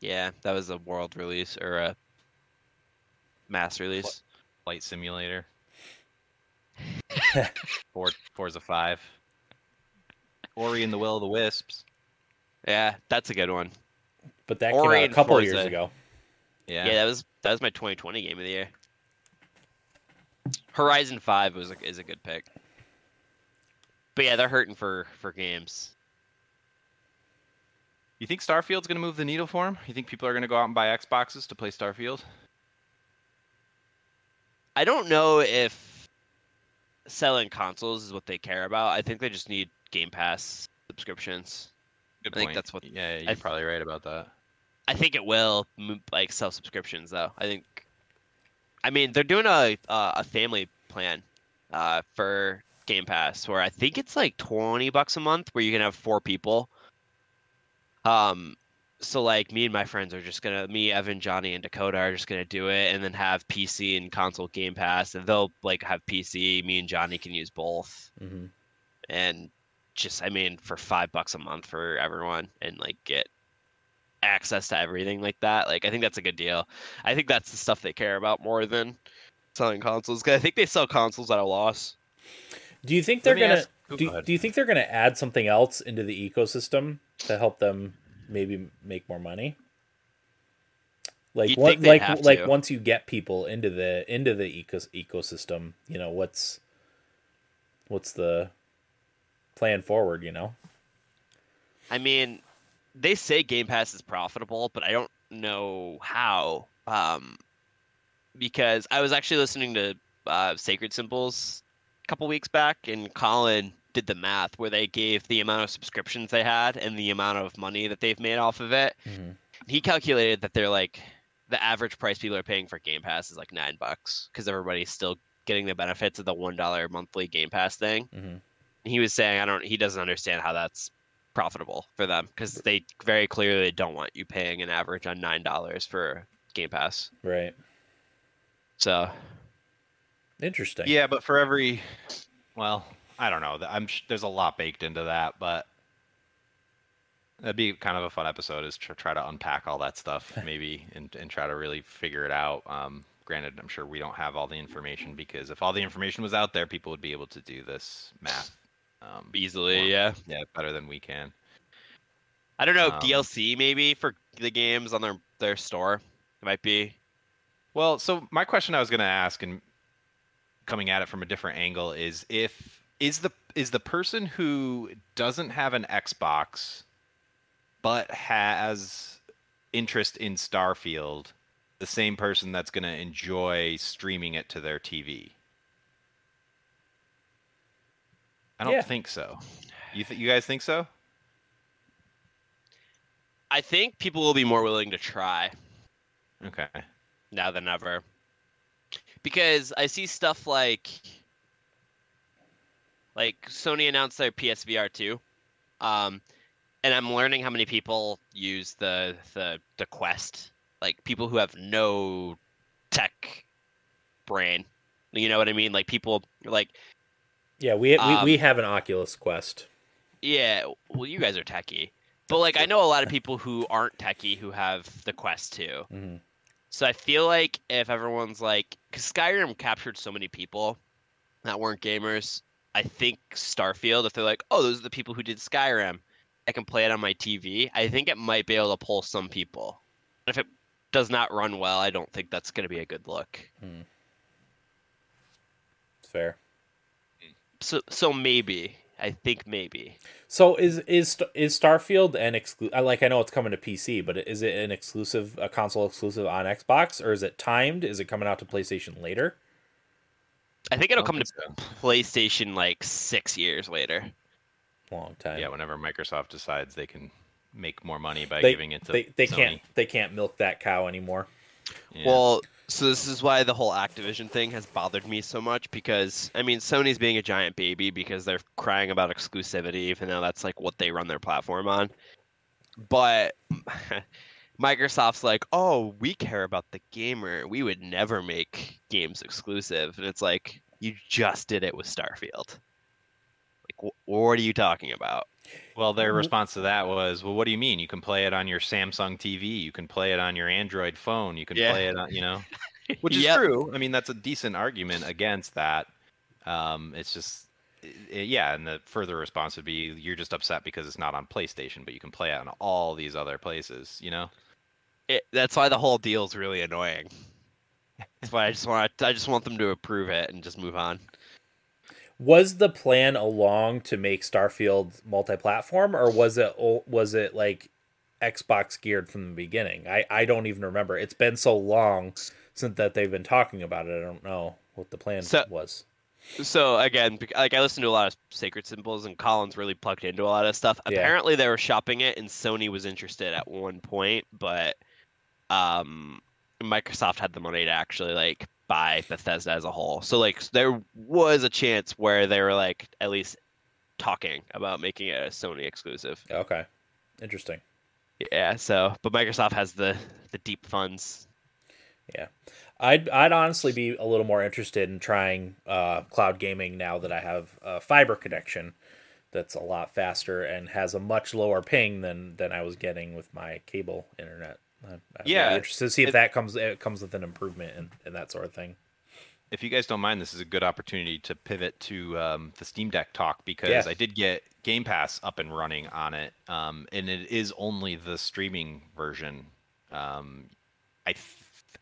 Yeah, that was a world release or a mass release.
Flight Simulator. For, Forza 5. Ori and the Will of the Wisps.
Yeah, that's a good one.
But that
Ori
came out a couple
Forza.
years ago.
Yeah.
Yeah. that was that was my 2020 game of the year. Horizon Five was a, is a good pick. But yeah, they're hurting for for games.
You think Starfield's going to move the needle for him? You think people are going to go out and buy Xboxes to play Starfield?
I don't know if selling consoles is what they care about. I think they just need Game Pass subscriptions.
Good
I think that's what-
Yeah, you're
I-
probably right about that.
I think it will like sell subscriptions though. I think. I mean, they're doing a uh, a family plan uh, for Game Pass where I think it's like twenty bucks a month where you can have four people. Um, so like me and my friends are just gonna me, Evan, Johnny, and Dakota are just gonna do it and then have PC and console Game Pass, and they'll like have PC. Me and Johnny can use both,
hmm
and just I mean for five bucks a month for everyone, and like get access to everything like that. Like I think that's a good deal. I think that's the stuff they care about more than selling consoles. 'cause I think they sell consoles at a loss.
Do you think they're gonna?
ask- oh, go
do, do you think they're gonna add something else into the ecosystem to help them maybe make more money? Like
You'd
what? Like like
to.
once you get people into the into the ecos ecosystem, you know what's what's the plan forward? You know.
I mean, they say Game Pass is profitable, but I don't know how. Um, because I was actually listening to uh, Sacred Symbols a couple weeks back, and Colin did the math where they gave the amount of subscriptions they had and the amount of money that they've made off of it.
Mhm.
He calculated that they're like the average price people are paying for Game Pass is like nine bucks because everybody's still getting the benefits of the one dollar monthly Game Pass thing
hmm
he was saying I don't he doesn't understand how that's profitable for them because they very clearly don't want you paying an average on nine dollars for Game Pass.
Right.
So
Interesting.
Yeah, but for every, well, I don't know. I'm sh- there's a lot baked into that, but that'd be kind of a fun episode is to try to unpack all that stuff maybe and, and try to really figure it out. Um, granted, I'm sure we don't have all the information because if all the information was out there, people would be able to do this math um,
Easily,
more-
yeah.
yeah, better than we can.
I don't know.
Um,
DLC maybe for the games on their their store. It might be.
Well, so my question I was going to ask, and coming at it from a different angle, is if is the is the person who doesn't have an Xbox but has interest in Starfield the same person that's going to enjoy streaming it to their TV? I don't
Yeah.
think so. You th- you guys think so?
I think people will be more willing to try
Okay.
now than ever. Because I see stuff like like Sony announced their PSVR 2. Um and I'm learning how many people use the the the Quest. Like people who have no tech brain. You know what I mean? Like people like
Yeah, we we,
Um,
we have an Oculus Quest.
Yeah, well, you guys are techie, but like I know a lot of people who aren't techie who have the Quest 2.
hmm
So I feel like if everyone's like, because Skyrim captured so many people that weren't gamers, I think Starfield, if they're like, oh, those are the people who did Skyrim, I can play it on my TV. I think it might be able to pull some people. If it does not run well, I don't think that's going to be a good look. Hmm.
It's fair.
So, so maybe I think maybe.
So is is is Starfield an exclusive? Like I know it's coming to PC, but is it an exclusive, a console exclusive on Xbox, or is it timed? Is it coming out to PlayStation later?
I think it'll
I
come
don't
to
so.
PlayStation like six years later.
Long time.
Yeah, whenever Microsoft decides they can make more money by
they
giving it to
they, they
Sony.
can't they can't milk that cow anymore.
Yeah.
Well, so this is why the whole Activision thing has bothered me so much because I mean Sony's being a giant baby because they're crying about exclusivity even though that's like what they run their platform on. But Microsoft's like, "Oh, we care about the gamer. We would never make games exclusive." And it's like, "You just did it with Starfield." Like wh- what are you talking about?
Well, their
Mhm.
response to that was, "Well, what do you mean? You can play it on your Samsung TV. You can play it on your Android phone. You can
Yeah.
play it on, you know." Which is
Yep.
true. I mean, that's a decent argument against that. Um, it's just, i- i- yeah. And the further response would be, "You're just upset because it's not on PlayStation, but you can play it on all these other places." You know?
It, that's why the whole deal is really annoying. That's why I just want I just want them to approve it and just move on.
Was the plan along to make Starfield multi-platform, or was it was it like Xbox geared from the beginning? I I don't even remember. It's been so long since that they've been talking about it. I don't know what the plan
So-
was.
So again, like I listened to a lot of Sacred Symbols, and Colin's really plugged into a lot of stuff.
Yeah.
Apparently, they were shopping it, and Sony was interested at one point, but um, Microsoft had the money to actually like buy Bethesda as a whole. So like, there was a chance where they were like at least talking about making it a Sony exclusive.
Okay, interesting.
Yeah. So, but Microsoft has the the deep funds. Yeah.
I'd I'd honestly be a little more interested in trying uh, cloud gaming now that I have a fiber connection that's a lot faster and has a much lower ping than than I was getting with my cable internet. I- I'd be
Yeah,
interested to see if
it-
that comes it comes with an improvement and, and that sort of thing.
if you guys don't mind, this is a good opportunity to pivot to um, the Steam Deck talk because
Yeah.
I did get Game Pass up and running on it, um, and it is only the streaming version. Um, I th-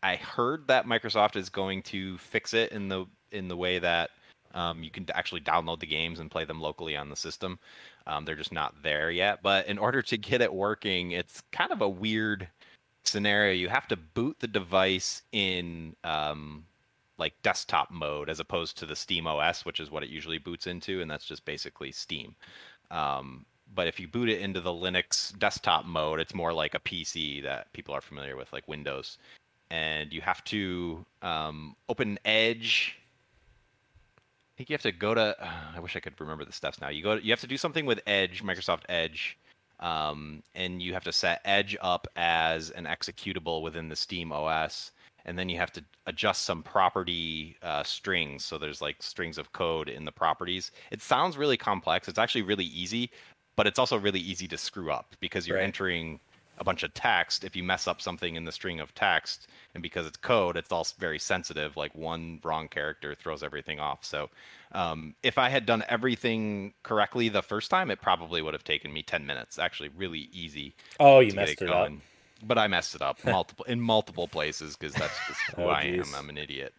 I heard that Microsoft is going to fix it in the in the way that um, you can actually download the games and play them locally on the system. Um, they're just not there yet. But in order to get it working, it's kind of a weird scenario. You have to boot the device in um, like desktop mode as opposed to the Steam OS, which is what it usually boots into, and that's just basically Steam. Um, but if you boot it into the Linux desktop mode, it's more like a PC that people are familiar with, like Windows. And you have to um, open Edge. I think you have to go to. Uh, I wish I could remember the steps now. You go. You have to do something with Edge, Microsoft Edge, um, and you have to set Edge up as an executable within the Steam OS and then you have to adjust some property uh, strings. So there's like strings of code in the properties. It sounds really complex. It's actually really easy, but it's also really easy to screw up because you're
Right.
entering a bunch of text, if you mess up something in the string of text, and because it's code, it's all very sensitive. Like one wrong character throws everything off. So um, if I had done everything correctly the first time, it probably would have taken me 10 minutes. Actually, really easy.
Oh, you messed it, up.
But I messed it up multiple in multiple places because that's just who oh, I am. I'm an idiot.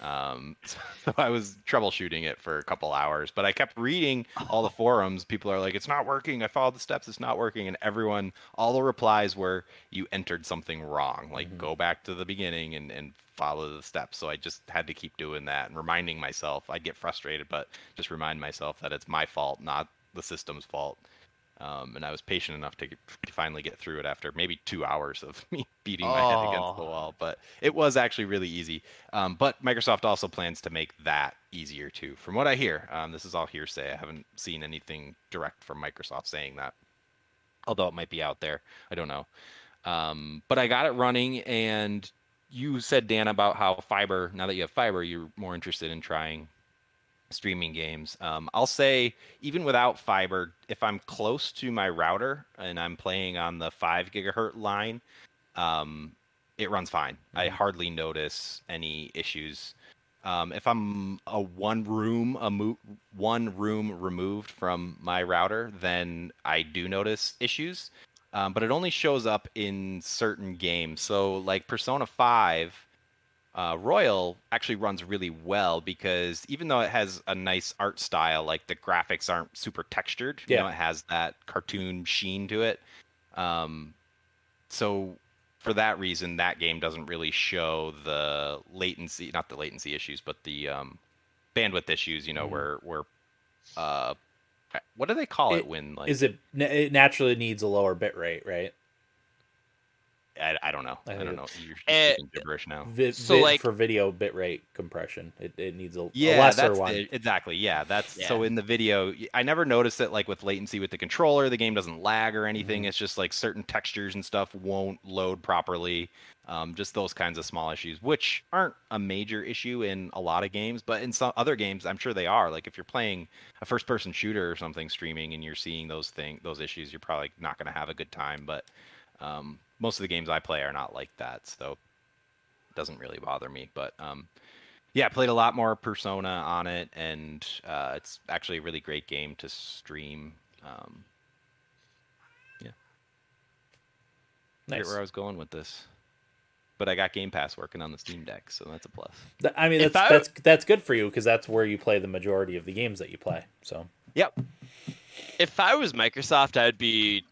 Um, so I was troubleshooting it for a couple hours, but I kept reading all the forums. People are like, "It's not working. I followed the steps. It's not working." And everyone, all the replies were, "You entered something wrong. Like, mm-hmm. go back to the beginning and and follow the steps." So I just had to keep doing that and reminding myself. I'd get frustrated, but just remind myself that it's my fault, not the system's fault. Um, and I was patient enough to, get, to, finally get through it after maybe two hours of me beating my oh. head against the wall. But it was actually really easy. Um, but Microsoft also plans to make that easier too. From what I hear, um, this is all hearsay. I haven't seen anything direct from Microsoft saying that, although it might be out there. I don't know. Um, but I got it running, and you said Dan about how fiber. Now that you have fiber, you're more interested in trying streaming games. Um, I'll say even without fiber, if I'm close to my router and I'm playing on the five gigahertz line, um, it runs fine. Mm-hmm. I hardly notice any issues. Um, if I'm a one room a mo- one room removed from my router, then I do notice issues. Um, but it only shows up in certain games. So like Persona Five uh, Royal actually runs really well because even though it has a nice art style, like the graphics aren't super textured, yeah. you know, it has that cartoon sheen to it. Um, so for that reason, that game doesn't really show the latency, not the latency issues, but the um, bandwidth issues. You know, mm. where where uh, what do they call it, it when like
is it it naturally needs a lower bit rate, right?
I, I don't know. I, I don't know. You're uh, gibberish now.
Vi- so vi- like for video bitrate compression, it, it needs a, yeah, a lesser one.
The, exactly. Yeah, that's yeah. so in the video. I never noticed it like with latency with the controller. The game doesn't lag or anything. Mm-hmm. It's just like certain textures and stuff won't load properly. Um, just those kinds of small issues, which aren't a major issue in a lot of games, but in some other games, I'm sure they are. Like if you're playing a first-person shooter or something streaming and you're seeing those thing those issues, you're probably not going to have a good time. But um, most of the games I play are not like that, so it doesn't really bother me. But um, yeah, I played a lot more Persona on it, and uh, it's actually a really great game to stream. Um, yeah, nice. where I was going with this, but I got Game Pass working on the Steam Deck, so that's a plus.
I mean, that's I... that's that's good for you because that's where you play the majority of the games that you play. So
yep.
If I was Microsoft, I'd be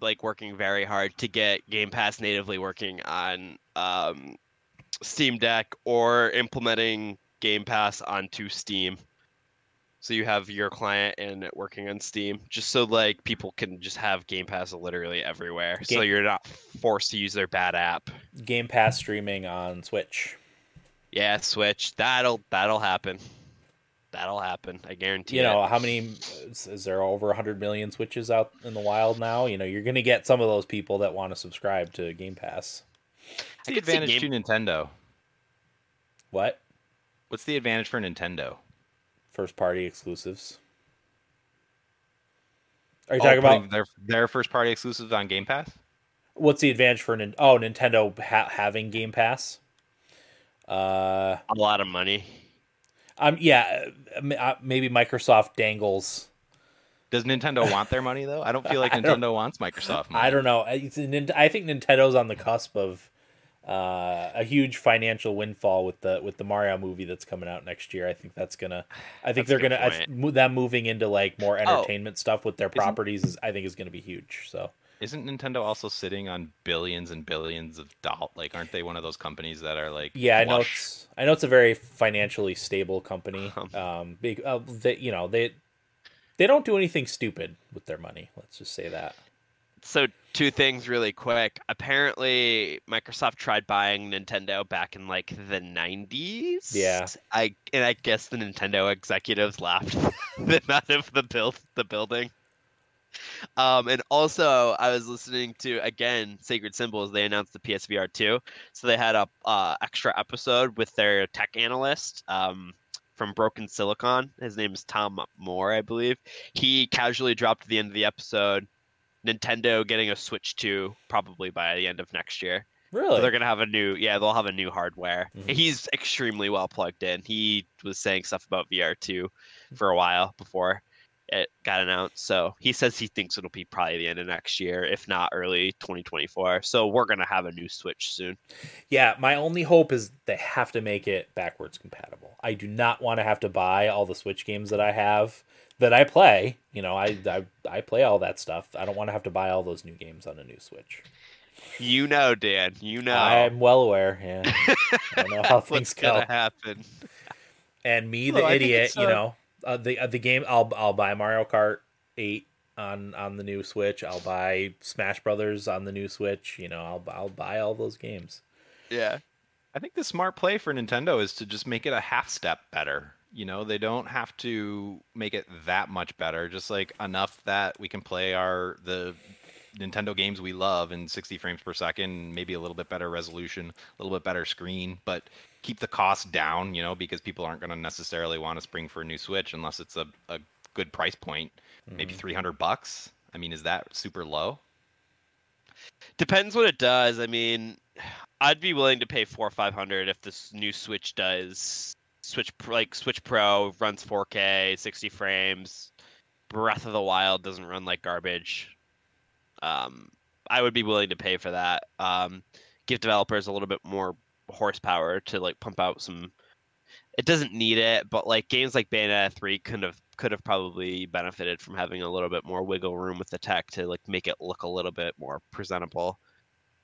like working very hard to get Game Pass natively working on um, Steam Deck or implementing Game Pass onto Steam. So you have your client and working on Steam, just so like people can just have Game Pass literally everywhere. Game- so you're not forced to use their bad app.
Game Pass streaming on Switch.
Yeah, Switch. That'll that'll happen. That'll happen. I guarantee.
You know how many? Is, is there over hundred million Switches out in the wild now? You know you're going to get some of those people that want to subscribe to Game Pass.
What's the advantage game... to Nintendo?
What?
What's the advantage for Nintendo?
First party exclusives. Are you oh, talking about
their their first party exclusives on Game Pass?
What's the advantage for oh Nintendo ha- having Game Pass? Uh,
a lot of money.
Um, yeah, uh, uh, maybe Microsoft dangles.
Does Nintendo want their money though? I don't feel like Nintendo wants Microsoft money.
I don't know. I think Nintendo's on the cusp of uh, a huge financial windfall with the with the Mario movie that's coming out next year. I think that's gonna. I think they're gonna. I, them moving into like more oh. entertainment oh, stuff with their properties is I think is gonna be huge. So
isn't Nintendo also sitting on billions and billions of dollars? Like, aren't they one of those companies that are like?
Yeah, flush? I know. It's I know it's a very financially stable company. Um, big, uh, they, you know, they they don't do anything stupid with their money. Let's just say that.
So two things really quick. Apparently, Microsoft tried buying Nintendo back in like the '90s.
Yeah.
I and I guess the Nintendo executives laughed them out of the build the building. Um, and also, I was listening to again Sacred Symbols. They announced the PSVR 2, so they had a uh, extra episode with their tech analyst um, from Broken Silicon. His name is Tom Moore, I believe. He casually dropped at the end of the episode. Nintendo getting a Switch 2 probably by the end of next year.
Really?
So they're gonna have a new, yeah, they'll have a new hardware.
Mhm.
He's extremely well plugged in. He was saying stuff about VR2 for a while before it got announced. So he says he thinks it'll be probably the end of next year, if not early 2024. So we're gonna have a new Switch soon.
Yeah, my only hope is they have to make it backwards compatible. I do not want to have to buy all the Switch games that I have that I play. You know, I I, I play all that stuff. I don't want to have to buy all those new games on a new Switch.
You know, Dan. You know.
I'm well aware. Yeah, I know how
What's
things go.
gonna happen?
And me, the
I think
idiot, you
uh,
know, uh, the uh, the game. I'll I'll buy Mario Kart Eight on on the new Switch. I'll buy Smash Brothers on the new Switch. You know, I'll I'll buy all those games.
Yeah.
I think the smart play for Nintendo is to just make it a half step better. You know, they don't have to make it that much better, just like enough that we can play our the Nintendo games we love in 60 frames per second, maybe a little bit better resolution, a little bit better screen, but keep the cost down, you know, because people aren't going to necessarily want to spring for a new Switch unless it's a, a good price point, maybe
Mhm.
300 bucks. I mean, is that super low?
Depends what it does. I mean, I'd be willing to pay four or five hundred if this new Switch does Switch Pro- like Switch Pro runs 4K, 60 frames. Breath of the Wild doesn't run like garbage. Um, I would be willing to pay for that. Um, give developers a little bit more horsepower to like pump out some. It doesn't need it, but like games like Bayonetta 3 could have could have probably benefited from having a little bit more wiggle room with the tech to like make it look a little bit more presentable.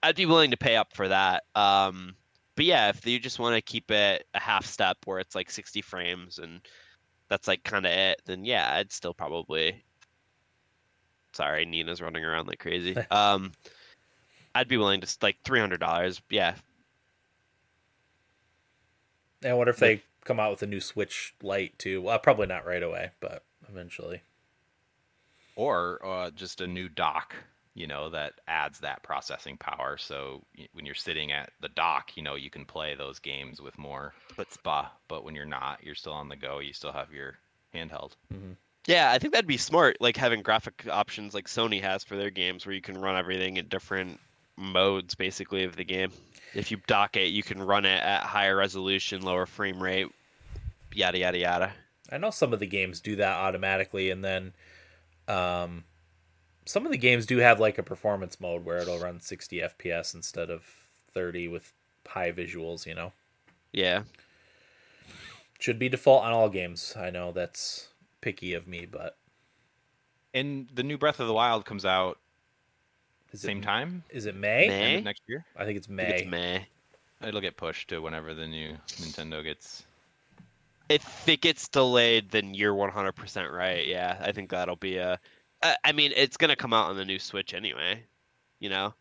I'd be willing to pay up for that. Um, but yeah, if you just want to keep it a half step where it's like 60 frames and that's like kind of it, then yeah, I'd still probably. Sorry, Nina's running around like crazy. Um, I'd be willing to like three hundred dollars. Yeah,
And what if they come out with a new Switch Lite too? Well, probably not right away, but eventually.
or uh, just a new dock you know that adds that processing power so when you're sitting at the dock you know you can play those games with more chutzpah but when you're not you're still on the go you still have your handheld
yeah, I think that'd be smart. Like having graphic options like Sony has for their games, where you can run everything at different modes, basically of the game. If you dock it, you can run it at higher resolution, lower frame rate, yada yada yada.
I know some of the games do that automatically, and then um, some of the games do have like a performance mode where it'll run 60 FPS instead of 30 with high visuals. You know,
Yeah.
should be default on all games. I know that's picky of me, but
and the new breath of the wild comes out
is
same
it,
time
Is it May?
May?
end of next year
I think it's
I think
May.
it's May.
it'll get pushed to whenever the new nintendo gets
If it gets delayed, then you're 100% right. Yeah, I think that'll be a. I mean, it's gonna come out on the new Switch anyway. You know,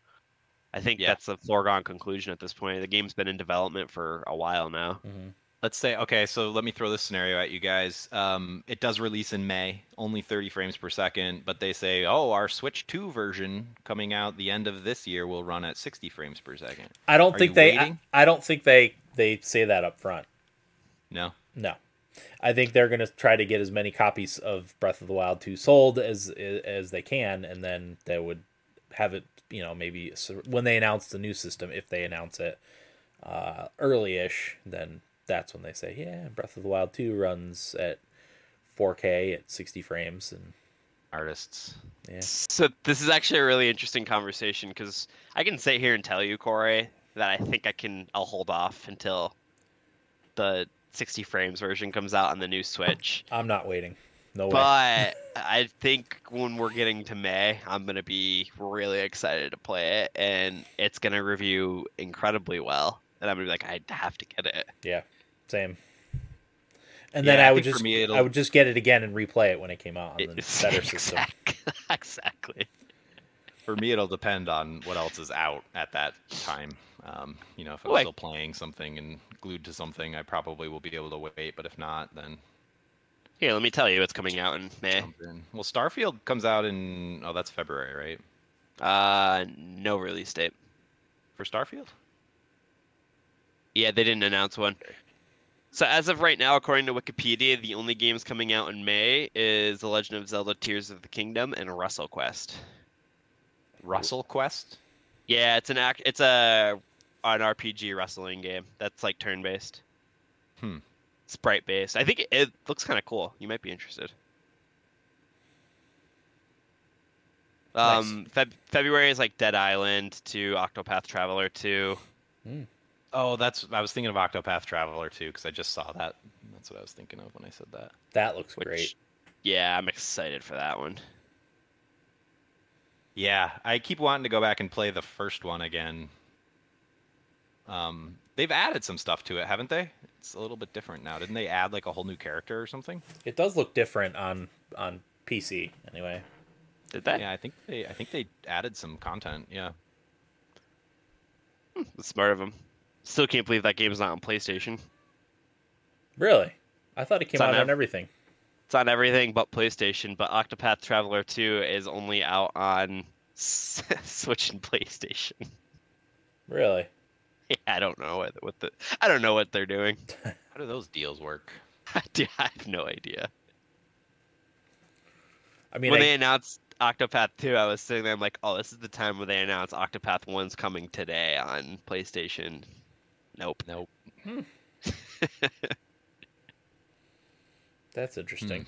I think
Yeah.
that's a foregone conclusion at this point. The game's been in development for a while now.
Mhm.
Let's say okay so let me throw this scenario at you guys um, it does release in may only 30 frames per second but they say oh our switch 2 version coming out the end of this year will run at 60 frames per second
I don't
Are
think they. I. I don't think they they say that up front.
no
No. I think they're going to try to get as many copies of Breath of the Wild 2 sold as as they can and then they would have it, you know, maybe when they announce the new system if they announce it uh early-ish, then that's when they say, "Yeah, Breath of the Wild 2 runs at 4K at 60 frames and
artists
yeah.
So this is actually a really interesting conversation because I can sit here and tell you, Corey, that I think I can. I'll hold off until the 60 frames version comes out on the new Switch.
I'm not waiting. No way.
But I think when we're getting to May, I'm gonna be really excited to play it, and it's gonna review incredibly well. And I'm gonna be like, I have to get it.
Yeah, same. And then
Yeah, I
I would just
me
I would just get it again and replay it when it came out on the
It's-
better system.
exactly.
for me it'll depend on what else is out at that time um, you know if i'm
Like-
still playing something and glued to something i probably will be able to wait but if not then
Here, let me tell you what's coming out in May.
in. well starfield comes out in oh that's february right
Uh, no release date.
for starfield
Yeah, they didn't announce one. So as of right now, according to Wikipedia, the only games coming out in May is The Legend of Zelda: Tears of the Kingdom and WrestleQuest.
Russell Quest.
Yeah, it's an act. It's a an RPG wrestling game that's like turn based.
Hmm.
Sprite based. I think it, it looks kind of cool. You might be interested.
Nice.
Um, Feb- February is like Dead Island 2 Octopath Traveler 2.
Oh, that's I was thinking of Octopath Traveler too because I just saw that. That's what I was thinking of when I said that.
That looks
Which,
great.
yeah, I'm excited for that one.
Yeah, I keep wanting to go back and play the first one again. Um, they've added some stuff to it, haven't they? It's a little bit different now. Didn't they add like a whole new character or something?
It does look different on on PC anyway.
Did that?
Yeah, I think they I think they added some content. Yeah.
That's smart of them. Still can't believe that game's not on PlayStation.
Really? I thought it came
It's on
out on
ev-
everything.
It's on everything but PlayStation, but Octopath Traveler 2 is only out on Switch and PlayStation.
Really?
Yeah, I don't know what, what the I don't know what they're doing.
How do those deals work?
I do- I have no idea.
I mean,
when
I,
they announced Octopath 2, I was sitting there, I'm like, oh, this is the time when they announce Octopath 1's coming today on PlayStation. Nope.
Nope.
that's
Hmm.
interesting.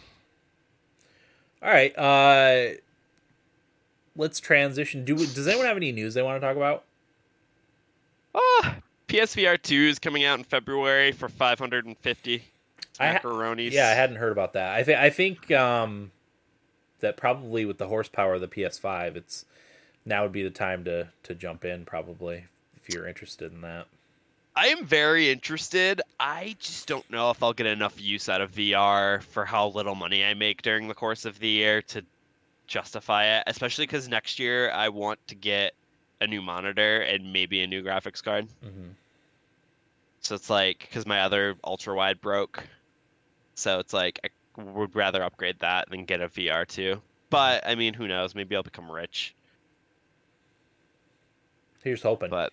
All right. Uh, let's transition. Do does anyone have any news they want to talk about?
Ah, PSVR 2 is coming out in February for 550
I ha-
macaronis.
Yeah, I hadn't heard about that. I think I think um, that probably with the horsepower of the PS5, it's now would be the time to to jump in probably if you're interested in that.
I am very interested. I just don't know if I'll get enough use out of VR for how little money I make during the course of the year to justify it, especially because next year I want to get a new monitor and maybe a new graphics card.
hmm
So it's like because my other ultra wide broke, so it's like I would rather upgrade that than get a VR too. But I mean, who knows? Maybe I'll become rich.
Here's hoping.
But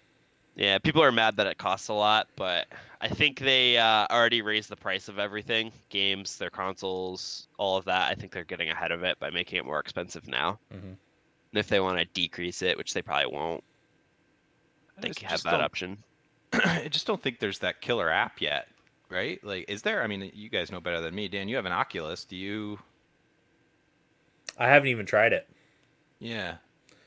yeah, people are mad that it costs a lot, but I think they uh, already raised the price of everything games, their consoles, all of that. I think they're getting ahead of it by making it more expensive now.
Mhm.
And if they want to decrease it, which they probably won't,
I
they
just-
have that option.
I just don't think there's that killer app yet, right? Like, is there? I mean, you guys know better than me, Dan. You have an Oculus. Do you?
I haven't even tried it.
Yeah.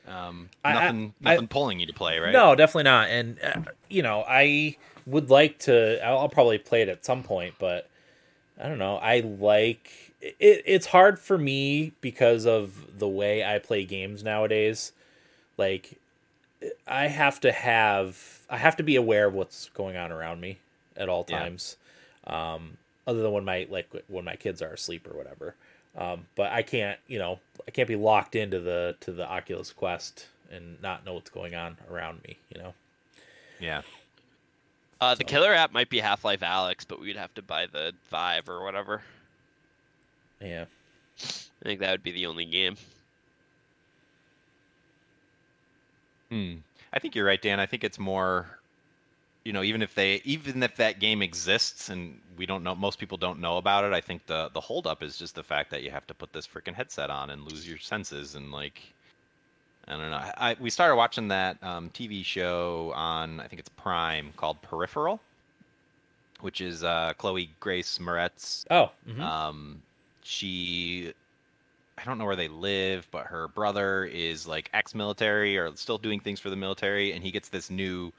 Um,
I- I-
nothing.
I-
nothing pulling you to play, right?
No, definitely not. And uh, you know, I would like to. I'll, I'll probably play it at some point, but I don't know. I like it. It's hard for me because of the way I play games nowadays. Like, I have to have. I have to be aware of what's going on around me at all
Yeah.
times. Um, other than when my like when my kids are asleep or whatever. Um, but I can't, you know, I can't be locked into the to the Oculus Quest and not know what's going on around me. You know.
Yeah.
Uh, the
So-
killer app might be Half Life Alyx, but we'd have to buy the Vive or whatever.
Yeah.
I think that would be the only game.
Hmm. I think you're right, Dan. I think it's more, you know, even if they, even if that game exists and we don't know, most people don't know about it. I think the the holdup is just the fact that you have to put this freaking headset on and lose your senses and like, I don't know. I, we started watching that um, TV show on I think it's Prime called Peripheral, which is uh, Chloe Grace Moretz
Oh. mhm.
um, she, I don't know where they live, but her brother is like ex-military or still doing things for the military, and he gets this new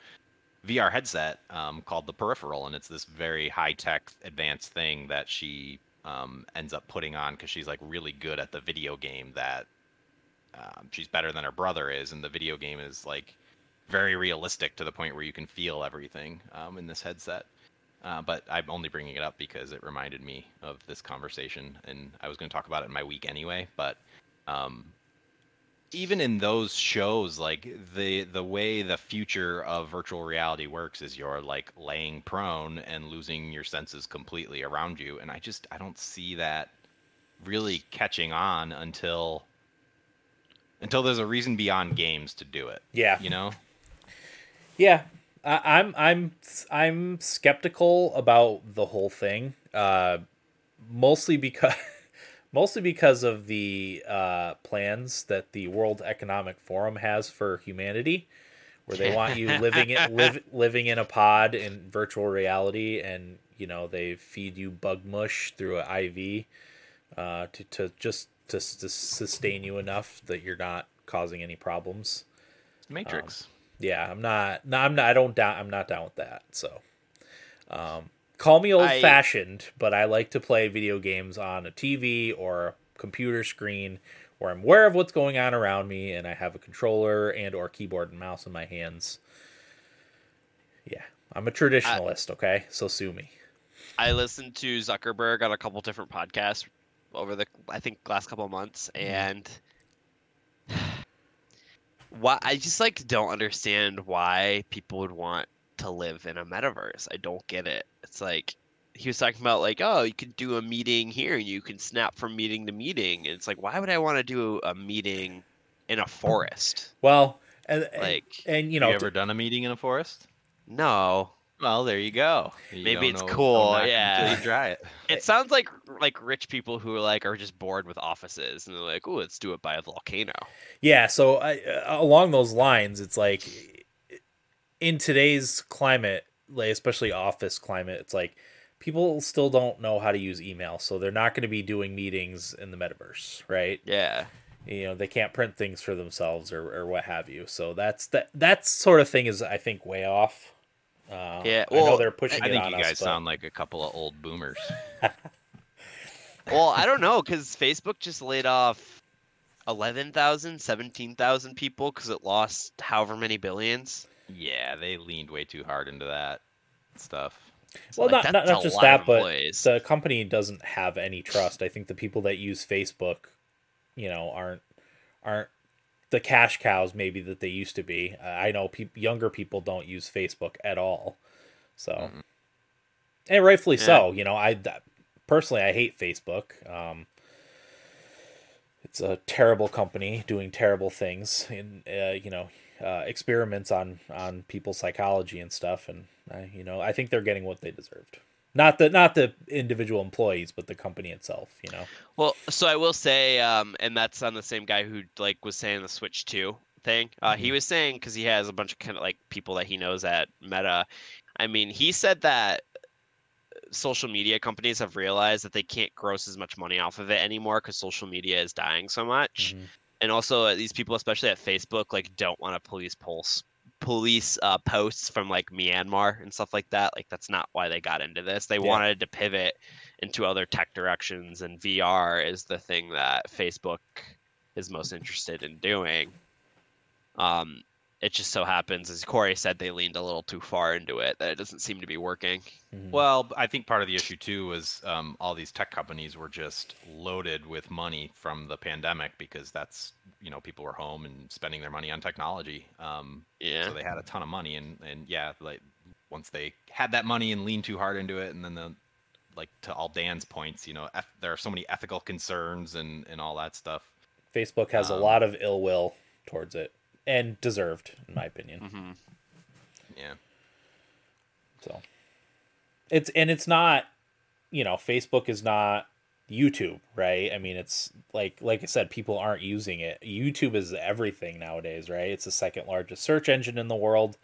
VR headset um, called the Peripheral, and it's this very high-tech, advanced thing that she um, ends up putting on because she's like really good at the video game that um, she's better than her brother is, and the video game is like very realistic to the point where you can feel everything um, in this headset. Uh, but I'm only bringing it up because it reminded me of this conversation, and I was going to talk about it in my week anyway. But um, even in those shows, like the the way the future of virtual reality works is you're like laying prone and losing your senses completely around you, and I just I don't see that really catching on until until there's a reason beyond games to do it.
yeah.
You know?
Yeah, I, I'm I'm I'm skeptical about the whole thing. Uh, mostly because mostly because of the uh, plans that the World Economic Forum has for humanity, where they want you living in, live, living in a pod in virtual reality, and you know they feed you bug mush through an IV uh, to to just to, to sustain you enough that you're not causing any problems.
Matrix.
Yeah, I'm not. No, I'm not. I don't down. I'm not down with that. So, um, call me old
I-
fashioned, but I like to play video games on a TV or a computer screen where I'm aware of what's going on around me, and I have a controller and or keyboard and mouse in my hands. Yeah, I'm a traditionalist. okay, so sue me.
I listened to Zuckerberg on a couple different podcasts over the I think last couple of months,
Mm-hmm.
and why I just like don't understand why people would want to live in a metaverse. I don't get it. It's like he was talking about like, oh, you could do a meeting here and you can snap from meeting to meeting. And it's like, why would I want to do a meeting in a forest?
Well, and and-
Like,
and you
You,
know,
ever done a meeting in a forest?
no.
Well, there you go. You
Maybe it's
know-
cool,
don't knock it
yeah.
Until you try it.
It sounds like like rich people who are like are just bored with offices and they're like, oh, let's do it by a volcano.
Yeah, so I, uh, along those lines, it's like in today's climate, like especially office climate, it's like people still don't know how to use email, so they're not going to be doing meetings in the metaverse, right?
Yeah.
You know, they can't print things for themselves or, or what have you. So that's that that sort of thing is I think way off. Uh,
Yeah,
I know
well,
they're pushing
I think you
us,
guys
but-
sound like a couple of old boomers.
Well, I don't know because Facebook just laid off 11,000, 17,000 people because it lost however many billions.
Yeah, they leaned way too hard into that stuff.
It's
well,
like,
not, not not just that, but the company doesn't have any trust. I think the people that use Facebook, you know, aren't aren't the cash cows maybe that they used to be. Uh, I know peop younger people don't use Facebook at all, so
Mhm.
and rightfully
Yeah.
so. You know, I that- personally I hate Facebook. Um, it's a terrible company doing terrible things and uh, you know uh, experiments on on people's psychology and stuff and I, you know i think they're getting what they deserved not the not the individual employees but the company itself you know
Well, so I will say, um, and that's on the same guy who like was saying the Switch Two thing. Uh, He
Mhm.
was saying because he has a bunch of kind of like people that he knows at Meta. I mean, he said that social media companies have realized that they can't gross as much money off of it anymore because social media is dying so much.
Mhm.
And also, uh, these people, especially at Facebook, like don't want to police pulse police uh, posts from like Myanmar and stuff like that. Like that's not why they got into this. They
Yeah.
wanted to pivot into other tech directions, and VR is the thing that Facebook is most interested in doing. Um, it just so happens, as Corey said, they leaned a little too far into it that it doesn't seem to be working.
Mhm.
Well, I think part of the issue too was um, all these tech companies were just loaded with money from the pandemic because that's you know people were home and spending their money on technology. Um,
Yeah.
So they had a ton of money, and and yeah, like once they had that money and leaned too hard into it, and then the like to all Dan's points, you know, eth- there are so many ethical concerns and and all that stuff.
facebook has a
um,
lot of ill will towards it and deserved in my opinion
hmm
Yeah.
So it's and it's not, you know, Facebook is not YouTube, right? I mean, it's like like I said, people aren't using it. YouTube is everything nowadays, right? It's the second largest search engine in the world.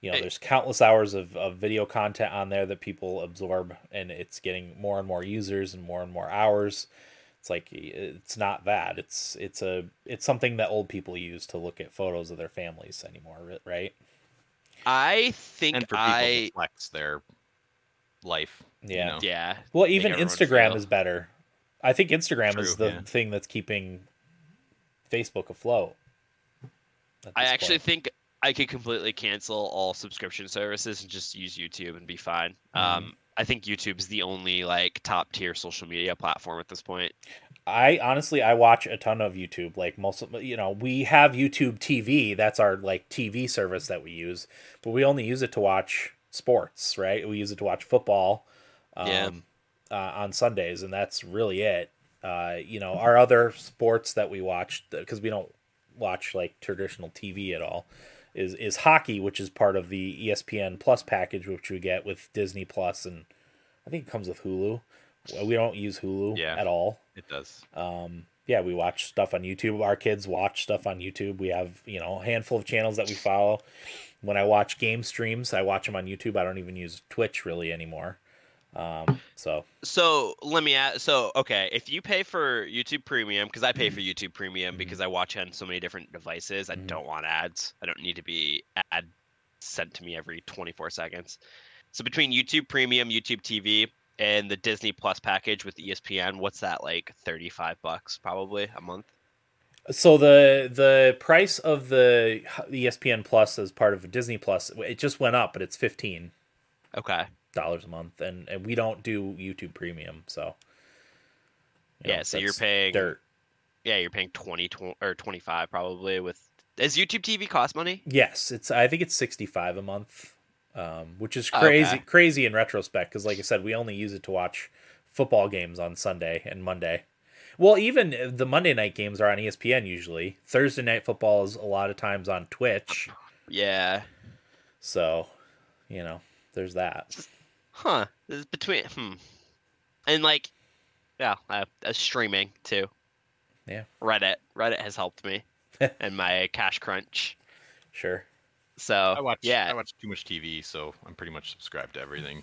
You know,
Hey.
there's countless hours of, of video content on there that people absorb, and it's getting more and more users and more and more hours. It's like it's not that. It's it's a it's something that old people use to look at photos of their families anymore, right?
I think
And for people
I
to flex their life. you
Yeah.
know?
yeah.
Well, even Instagram
feel-
is better. I think Instagram is the
yeah.
thing that's keeping Facebook afloat.
I actually
point.
think I could completely cancel all subscription services and just use YouTube and be fine.
Mhm.
Um, I think YouTube's the only like top tier social media platform at this point.
I honestly I watch a ton of YouTube. Like most of you know, we have YouTube TV. That's our like TV service that we use, but we only use it to watch sports. Right? We use it to watch football. Um,
Yeah.
Uh, on Sundays, and that's really it. Uh, you know, our other sports that we watch because we don't watch like traditional TV at all is is hockey, which is part of the ESPN Plus package, which we get with Disney Plus, and I think it comes with Hulu. We don't use Hulu
Yeah.
at all.
It does.
Um, yeah, we watch stuff on YouTube. Our kids watch stuff on YouTube. We have you know a handful of channels that we follow. When I watch game streams, I watch them on YouTube. I don't even use Twitch really anymore. Um, so
So let me ask. So okay, if you pay for YouTube Premium, because I pay for YouTube Premium because I watch on so many different devices, I
Mhm.
don't want ads. I don't need to be ad sent to me every 24 seconds. So between YouTube Premium, YouTube TV, and the Disney Plus package with ESPN, what's that like? 35 bucks probably a month.
So the the price of the ESPN Plus as part of Disney Plus it just went up, but it's fifteen
Okay.
Dollars a month, and and we don't do YouTube Premium, so you
Yeah, so you're paying-
dirt.
Yeah, you're paying 20, 20 or 25 probably with. Does YouTube TV cost money?
Yes, it's I think it's sixty five a month, um, which is
Oh,
crazy
okay.
crazy in retrospect because like I said, we only use it to watch football games on Sunday and Monday. Well, even the Monday night games are on ESPN usually. Thursday night football is a lot of times on Twitch.
Yeah.
So, you know, there's that.
Huh. This is between hmm. And like yeah, uh, uh, streaming too.
Yeah.
Reddit. Reddit has helped me and my cash crunch.
Sure.
So
I watch.
yeah,
I watch too much TV, so I'm pretty much subscribed to everything.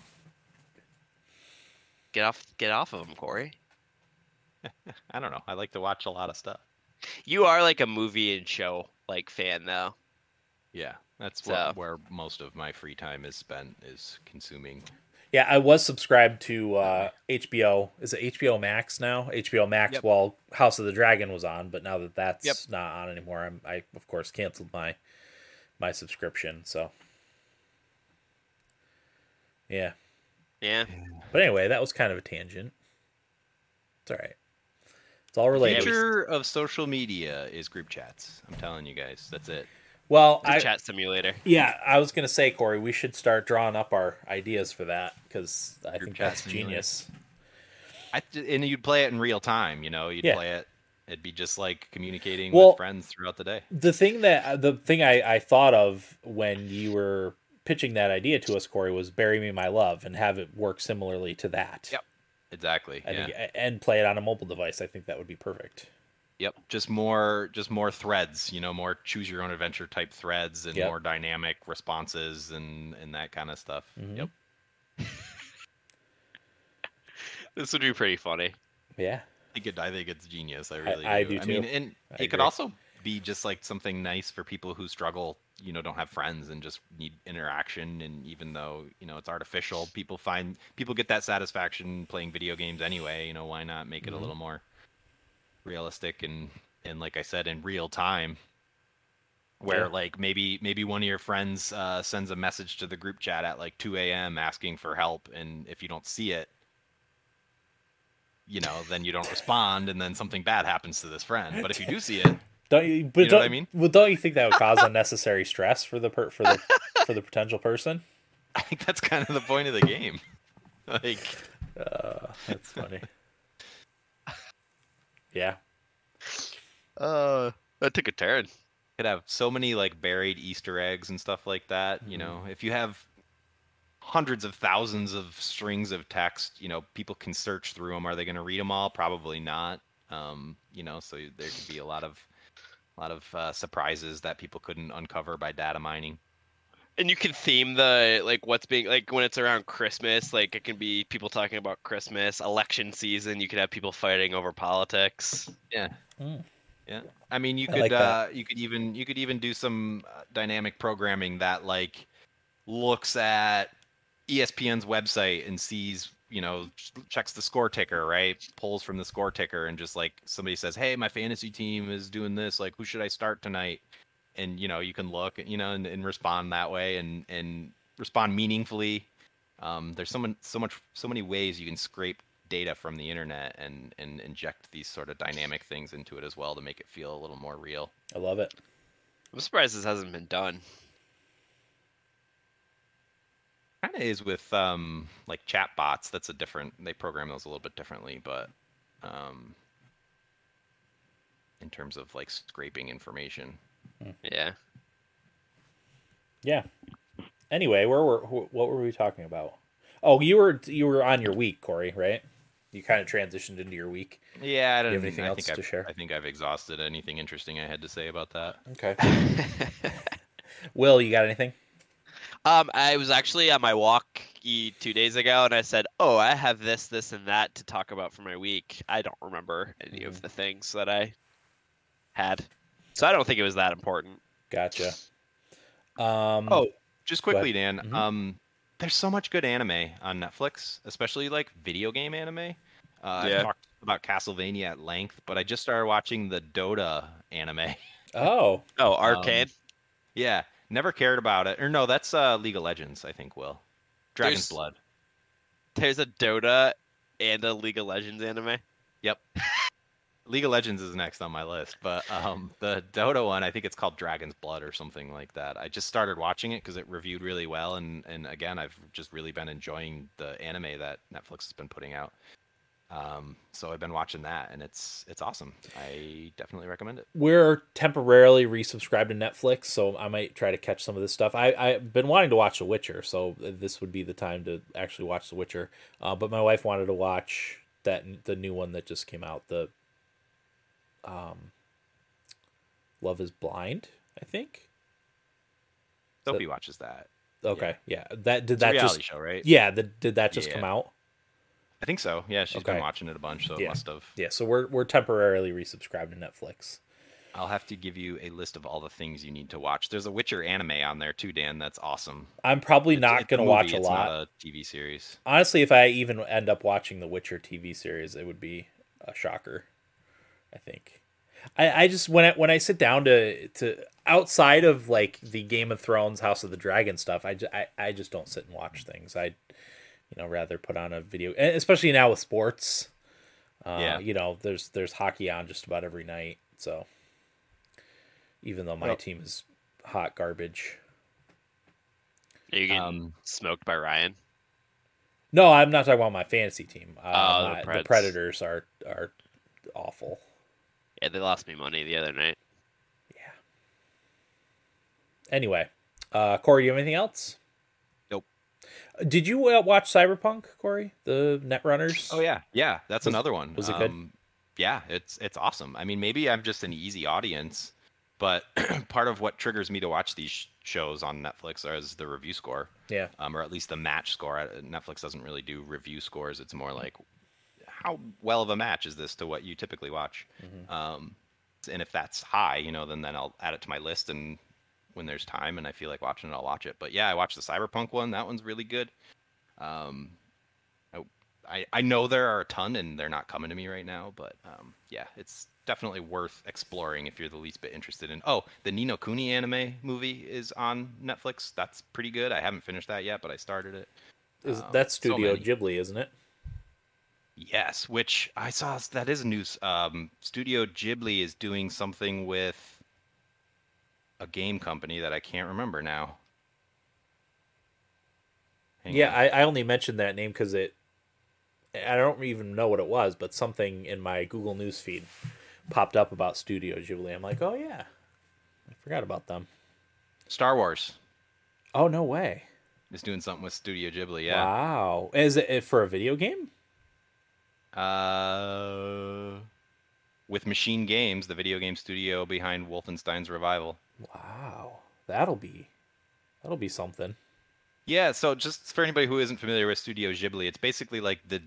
get off get off of them, Corey.
I don't know. I like to watch a lot of stuff.
You are like a movie and show like fan though.
Yeah, that's
So-
what, where most of my free time is spent is consuming.
Yeah, I was subscribed to uh, HBO. Is it HBO Max now? HBO Max.
Yep.
While House of the Dragon was on, but now that that's
Yep.
not on anymore, I'm, I of course canceled my my subscription. So yeah,
Yeah.
but anyway, that was kind of a tangent. It's all right. It's all related.
The future of social media is group chats. I'm telling you guys, that's it.
Well,
It's a
I,
chat simulator.
yeah, I was gonna say, Corey, we should start drawing up our ideas for that because I
Group
think that's
simulator.
genius.
I, and you'd play it in real time. You know, you'd
Yeah.
play it. It'd be just like communicating
Well-
with friends throughout the day.
the thing that uh, the thing I, I thought of when you were pitching that idea to us, Corey, was "Bury Me My Love" and have it work similarly to that.
Yep. Exactly.
I
yeah.
think, and play it on a mobile device. I think that would be perfect.
Yep. Just more just more threads, you know, more choose your own adventure type threads and
Yep.
more dynamic responses and and that kind of stuff.
Mhm.
Yep.
This would be pretty funny.
Yeah,
I think it, I think it's genius. I really
I
do.
do
I mean, and
I
it could also be just like something nice for people who struggle, you know, don't have friends and just need interaction. And even though you know it's artificial, people find people get that satisfaction playing video games anyway. You know, why not make it
Mhm.
a little more realistic and and like I said, in real time. Where
Yeah.
like maybe maybe one of your friends uh, sends a message to the group chat at like 2 a.m. asking for help, and if you don't see it, you know, then you don't respond, and then something bad happens to this friend. But if you do see it,
don't you? But
You know
don't,
what I mean?
Well, don't you think that would cause unnecessary stress for the per, for the for the potential person?
I think that's kind of the point of the game. Like,
Uh, that's funny. Yeah,
Uh, that took a turn.
could have so many like buried Easter eggs and stuff like that. You
Mhm.
know, if you have hundreds of thousands of strings of text, you know, people can search through them. Are they going to read them all? Probably not. Um, you know, so there could be a lot of, a lot of uh, surprises that people couldn't uncover by data mining.
And you can theme the like what's being like when it's around Christmas, like it can be people talking about Christmas, election season. You could have people fighting over politics.
Yeah.
Mm.
Yeah. I mean, you
I
could
like
uh,
that.
you could even you could even do some uh, dynamic programming that like looks at ESPN's website and sees, you know, checks the score ticker, right? Pulls from the score ticker and just like somebody says, "Hey, my fantasy team is doing this. Like, who should I start tonight?" And you know, you can look, you know, and, and respond that way and and respond meaningfully. Um, there's so many, so much, so many ways you can scrape data from the internet and and inject these sort of dynamic things into it as well to make it feel a little more real.
I love it.
I'm surprised this hasn't been done.
Kind of is with um like chat bots. That's a different. They program those a little bit differently, but um in terms of like scraping information.
Yeah.
Yeah. Anyway, where were what were we talking about? Oh, you were you were on your week, Corey, right? You kind of transitioned into your week.
Yeah, I don't
have anything
I
else
think
to
I've,
share?
I think I've exhausted anything interesting I had to say about that.
Okay. Will, you got anything?
Um, I was actually on my walk two days ago, and I said, "Oh, I have this, this, and that to talk about for my week." I don't remember any
Mhm.
of the things that I had, so I don't think it was that important.
Gotcha. Um,
Oh, just
Go ahead.
quickly, Dan.
Mhm.
Um, there's so much good anime on Netflix, especially like video game anime. Uh,
Yeah.
I've talked about Castlevania at length, but I just started watching the Dota anime.
oh,
Oh, Arcane.
yeah, never cared about it. Or no, that's uh, League of Legends. I think will. Dragon's
There's-
Blood.
There's a Dota and a League of Legends anime.
Yep. League of Legends is next on my list, but um, the Dota one, I think it's called Dragon's Blood or something like that. I just started watching it because it reviewed really well, and and again, I've just really been enjoying the anime that Netflix has been putting out. Um, so I've been watching that, and it's it's awesome. I definitely recommend it.
we're temporarily resubscribed to Netflix, so I might try to catch some of this stuff. I I've been wanting to watch The Witcher, so this would be the time to actually watch The Witcher. Uh, but my wife wanted to watch that the new one that just came out, the um, Love Is Blind, I think. So-
Sophie watches that.
Okay, yeah, that did
It's
that
reality
just
show, right?
yeah, the, did that just
Yeah.
come out?
I think so. Yeah, she's
Okay.
been watching it a bunch, so
Yeah.
it must have.
Yeah, so we're we're temporarily resubscribed to Netflix.
I'll have to give you a list of all the things you need to watch. There's a Witcher anime on there too, Dan. That's awesome.
I'm probably
It's-
not going to watch a
it's
lot.
Not a TV series.
Honestly, if I even end up watching the Witcher TV series, it would be a shocker. I think. I, I just when I when I sit down to to outside of like the Game of Thrones, House of the Dragon stuff, I, ju- I, I just don't sit and watch things. I, you know, rather put on a video, especially now with sports. Uh,
Yeah.
You know, there's there's hockey on just about every night. So, even though my
Well-
team is hot garbage.
Are you getting
Um,
smoked by Ryan?
No, I'm not talking about my fantasy team. Uh,
Oh, the
my- the
Preds.
Predators are are awful.
Yeah, they lost me money the other night.
Yeah. Anyway, uh, Corey, you have anything else?
Nope.
Did you uh, watch Cyberpunk, Corey? The Netrunners?
Oh yeah, yeah. That's
Was-
another one.
was it good?
Um, Yeah, it's it's awesome. I mean, maybe I'm just an easy audience, but part of what triggers me to watch these sh- shows on Netflix is the review score,
Yeah.
um, or at least the match score. Uh, Netflix doesn't really do review scores. It's more like how well of a match is this to what you typically watch.
Mhm.
Um, and if that's high, you know, then then I'll add it to my list, and when there's time and I feel like watching it, I'll watch it. But yeah, I watched the Cyberpunk one. That one's really good. Um, I, I know there are a ton, and they're not coming to me right now. But um, yeah, it's definitely worth exploring if you're the least bit interested in. Oh, the Ni no Kuni anime movie is on Netflix. That's pretty good. I haven't finished that yet, but I started it.
Is,
Um,
that's Studio
many.
Ghibli, isn't it?
Yes, which I saw that is a news. Um, Studio Ghibli is doing something with a game company that I can't remember now. Hang
yeah. I, I only mentioned that name because it. I don't even know what it was, but something in my Google News feed popped up about Studio Ghibli. I'm like, oh yeah, I forgot about them.
Star Wars
Oh no way!
is doing something with Studio Ghibli. Yeah.
Wow, is it for a video game?
Uh, with Machine Games, the video game studio behind Wolfenstein's revival.
Wow, that'll be that'll be something.
Yeah, so just for anybody who isn't familiar with Studio Ghibli, it's basically like the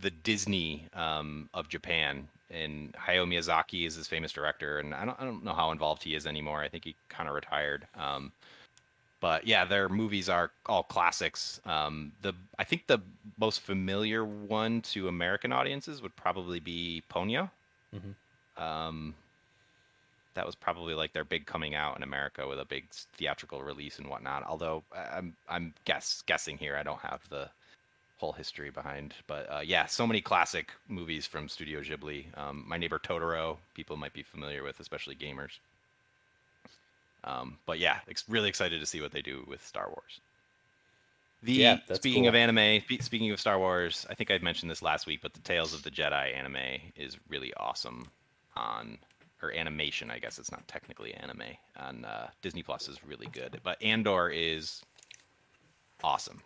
the Disney um, of Japan. And Hayao Miyazaki is his famous director, and I don't I don't know how involved he is anymore. I think he kind of retired. Um, but yeah, their movies are all classics. Um, the I think the most familiar one to American audiences would probably be Ponyo.
Mhm.
Um, that was probably like their big coming out in America with a big theatrical release and whatnot. Although I- I'm I'm guess guessing here, I don't have the whole history behind. But uh, yeah, so many classic movies from Studio Ghibli. Um, My Neighbor Totoro, people might be familiar with, especially gamers. Um, but yeah, ex- really excited to see what they do with Star Wars. The
Yeah,
speaking
cool.
of anime, spe- speaking of Star Wars, I think I mentioned this last week, but the Tales of the Jedi anime is really awesome on or animation, I guess it's not technically anime on uh, Disney Plus is really good. But Andor is awesome,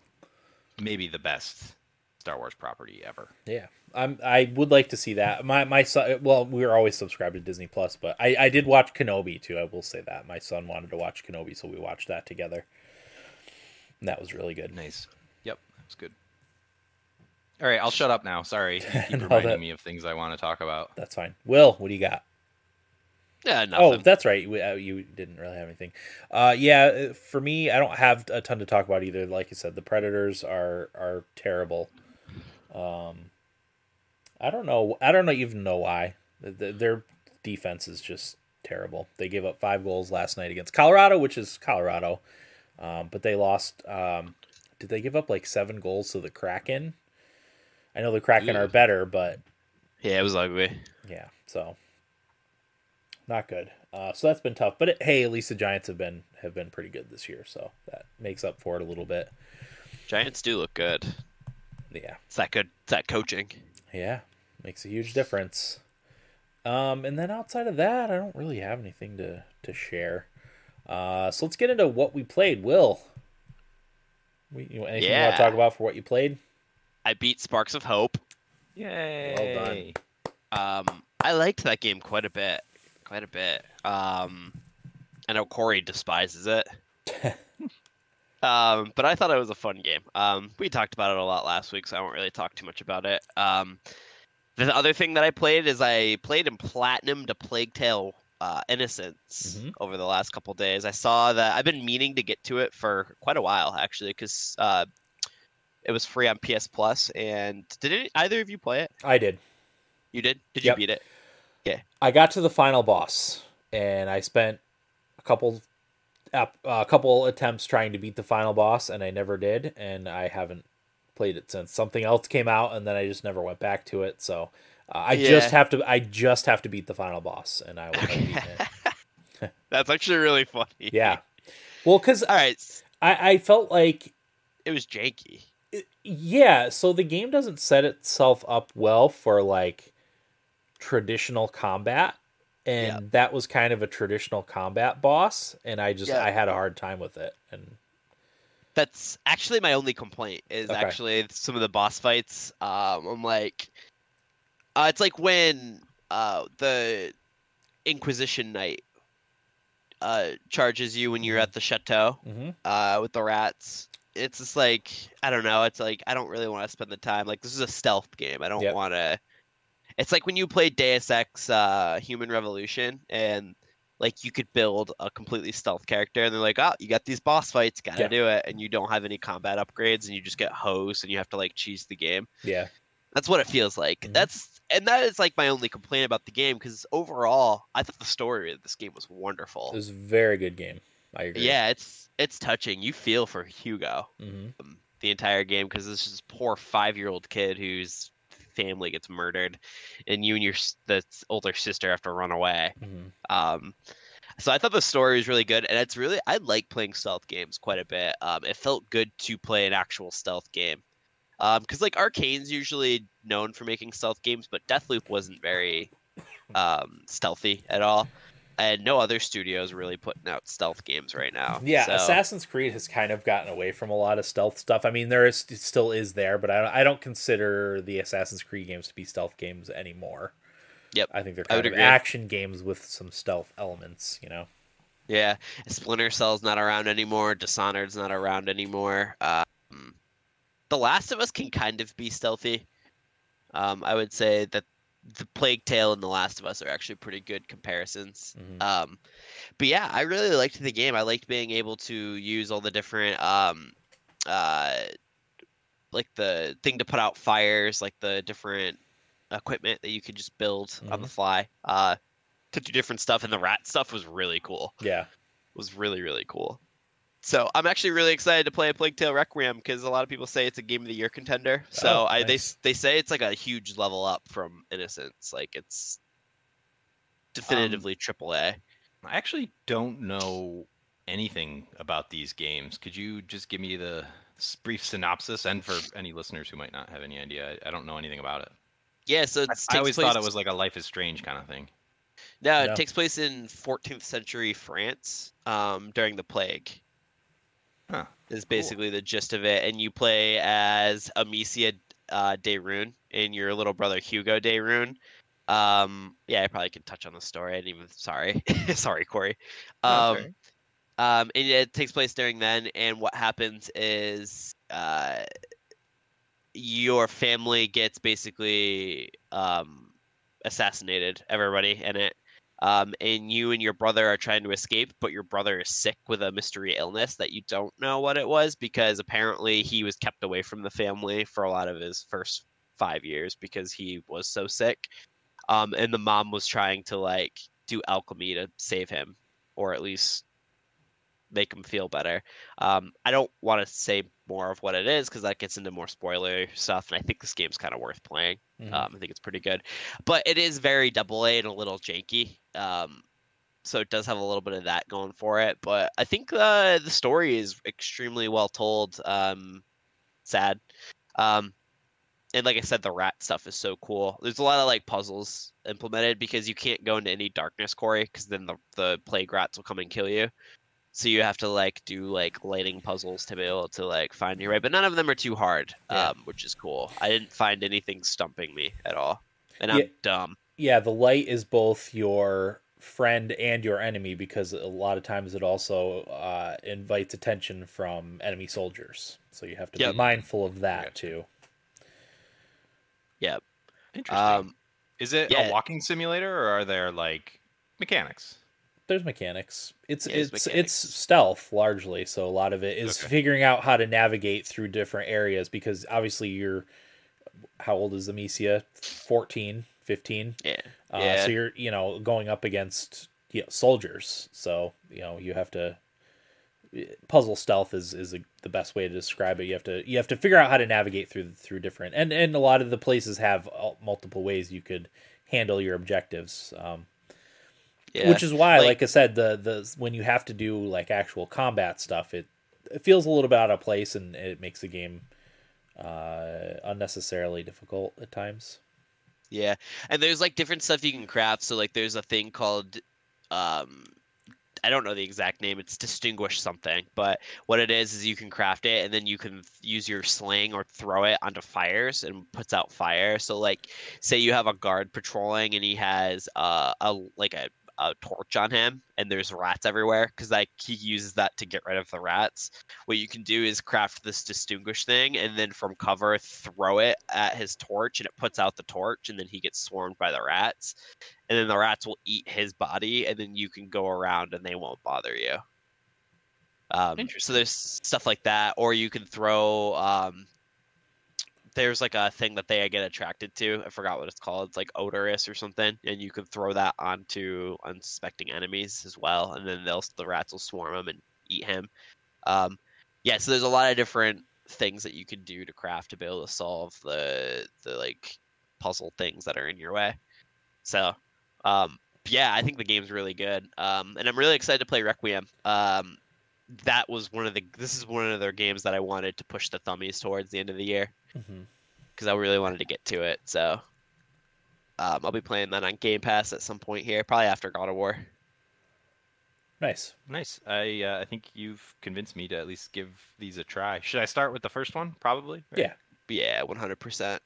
maybe the best Star Wars property ever.
Yeah, I'm. I would like to see that. My my son. Well, we were always subscribed to Disney Plus, but I I did watch Kenobi too. I will say that my son wanted to watch Kenobi, so we watched that together. And that was really good.
Nice. Yep, that was good. All right, I'll shut up now. Sorry, you keep reminding
that-
me of things I want to talk about.
That's fine. Will, what do you got?
Yeah, nothing.
Oh, that's right. You, uh, didn't really have anything. Uh, yeah, uh, for me, I don't have a ton to talk about either. Like you said, the Predators are are terrible. Um, I don't know. I don't know even know why. Th- th- Their defense is just terrible. They gave up five goals last night against Colorado, which is Colorado, um, but they lost. Um, did they give up like seven goals to the Kraken? I know the Kraken are better, but
yeah, it was ugly.
yeah, so not good. Uh, so that's been tough. But it, hey, at least the Giants have been have been pretty good this year, so that makes up for it a little bit.
Giants do look good.
Yeah,
It's that good. It's that coaching.
yeah, makes a huge difference. Um, and then outside of that, I don't really have anything to to share. Uh, so let's get into what we played. Will, we, you, anything you want to talk about for what you played?
I beat Sparks of Hope.
Yay!
Well done.
Um, I liked that game quite a bit. Quite a bit. Um, I know Corey despises it. um, but I thought it was a fun game. Um, we talked about it a lot last week, so I won't really talk too much about it. Um, the other thing that I played is I played in Platinum to Plague Tale uh, Innocence
Mhm.
over the last couple days. I saw that I've been meaning to get to it for quite a while actually, because uh, it was free on PS Plus. And did it, either of you play it?
I did.
You did? Did
Yep.
you beat it? Yeah.
I got to the final boss, and I spent a couple, a couple attempts trying to beat the final boss, and I never did, and I haven't played it since. Something else came out, and then I just never went back to it. So uh, I just have to, I just have to beat the final boss, and I will it.
That's actually really funny.
Yeah, well, because
All right.
I, I felt like
It was janky.
yeah so the game doesn't set itself up well for like traditional combat and
Yeah.
that was kind of a traditional combat boss and i just
Yeah.
i had a hard time with it and
That's actually my only complaint is
Okay.
actually some of the boss fights. Um, I'm like, uh, it's like when uh, the Inquisition Knight uh, charges you when you're
Mhm.
at the chateau
mhm.
uh, with the rats. It's just like I don't know. It's like I don't really want to spend the time. Like this is a stealth game. I don't
Yep.
want to. It's like when you play Deus Ex uh, Human Revolution and like you could build a completely stealth character and they're like, oh, you got these boss fights, gotta
Yeah.
do it, and you don't have any combat upgrades and you just get hosed and you have to like cheese the game.
yeah
That's what it feels like.
Mhm.
That's and that is like my only complaint about the game because overall, I thought the story of this game was wonderful.
it was a very good game i agree
Yeah, it's it's touching. You feel for Hugo
hmm
um, the entire game because this is poor five year old kid whose family gets murdered, and you and your the older sister have to run away.
hmm
Um, so I thought the story was really good, and it's really I like playing stealth games quite a bit. Um, it felt good to play an actual stealth game. Um, because like Arkane's usually known for making stealth games, but Deathloop wasn't very um stealthy at all. And no other studios really putting out stealth games right now.
yeah
so-
assassin's creed has kind of gotten away from a lot of stealth stuff i mean there is it still is there but i, I don't consider the assassin's creed games to be stealth games anymore
Yep,
i think they're kind of
agree.
action games with some stealth elements you know
Yeah, Splinter Cell's not around anymore. Dishonored's not around anymore. Um, the Last of Us can kind of be stealthy. Um, I would say that the Plague Tale and The Last of Us are actually pretty good comparisons.
Mhm.
Um, but yeah, I really liked the game. I liked being able to use all the different, um, uh, like the thing to put out fires, like the different equipment that you could just build on the fly. Uh, to do different stuff, and the rat stuff was really cool
yeah
was really really cool. So I'm actually really excited to play a Plague Tale Requiem because a lot of people say it's a Game of the Year contender. So
Oh,
I they
nice.
they say it's like a huge level up from Innocence. Like it's definitively triple A.
I actually don't know anything about these games. Could you just give me the brief synopsis? And for any listeners who might not have any idea, I I don't know anything about it.
Yeah, so
I,
it's
I
takes
always
place,
thought it was like a Life is Strange kind of thing.
no, it
No.
takes place in 14th century France um, during the plague.
Huh.
Is basically the gist of it, and you play as Amicia uh, de Rune and your little brother Hugo de Rune. Um, yeah, I probably could touch on the story. I didn't even. Sorry, sorry, Corey. Um,
alright.
um, and it takes place during then, and what happens is uh, your family gets basically um, assassinated. Everybody in it, um, and you and your brother are trying to escape, but your brother is sick with a mystery illness that you don't know what it was because apparently he was kept away from the family for a lot of his first five years because he was so sick. Um, and the mom was trying to like do alchemy to save him, or at least make them feel better. Um, I don't want to say more of what it is because that gets into more spoiler stuff, and I think this game's kind of worth playing.
Mhm.
Um, I think it's pretty good, but it is very double A and a little janky. Um, so it does have a little bit of that going for it. But I think uh, the story is extremely well told. Um, sad. Um, and like I said, the rat stuff is so cool. There's a lot of like puzzles implemented because you can't go into any darkness, Corey, because then the the plague rats will come and kill you. So you have to like do like lighting puzzles to be able to like find your way. But none of them are too hard,
Yeah.
um, which is cool. I didn't find anything stumping me at all, and I'm
Yeah.
dumb.
yeah, the light is both your friend and your enemy because a lot of times it also uh, invites attention from enemy soldiers. So you have to
Yep.
be mindful of that
Gotcha.
too.
Interesting.
Um,
Is it
yeah.
a walking simulator or are there like mechanics?
There's mechanics. It's
Yeah,
it's
mechanics.
it's stealth largely, so a lot of it is
Okay.
figuring out how to navigate through different areas because obviously you're how old is Amicia? 14, 15.
yeah,
Uh,
Yeah.
So you're, you know, going up against you know, soldiers. So you know you have to puzzle stealth is is a, the best way to describe it. You have to you have to figure out how to navigate through through different and and a lot of the places have multiple ways you could handle your objectives. Um,
yeah.
Which is why,
Like-
like, I said, the the when you have to do like actual combat stuff, it it feels a little bit out of place and it makes the game uh unnecessarily difficult at times.
Yeah, and there's like different stuff you can craft. So like there's a thing called um I don't know the exact name. It's distinguish something, but what it is is you can craft it and then you can th- use your sling or throw it onto fires and puts out fire. So like say you have a guard patrolling and he has uh, a like a a torch on him and there's rats everywhere because like he uses that to get rid of the rats. What you can do is craft this distinguish thing and then from cover throw it at his torch and it puts out the torch and then he gets swarmed by the rats. And then the rats will eat his body and then you can go around and they won't bother you. Um, so there's stuff like that or you can throw um, there's like a thing that they get attracted to i forgot what it's called it's like Odoris or something and you can throw that onto unsuspecting enemies as well and then they'll the rats will swarm him and eat him. Um, yeah so there's a lot of different things that you can do to craft to be able to solve the the like puzzle things that are in your way. So um yeah i think the game's really good um and i'm really excited to play requiem. Um that was one of the this is one of their games that i wanted to push the thummies towards the end of the year
Mm-hmm.
because I really wanted to get to it. So um, I'll be playing that on Game Pass at some point here, probably after God of War.
Nice.
Nice. I uh, I think you've convinced me to at least give these a try. Should I start with the first one? Probably. right?
Yeah.
Yeah, one hundred percent.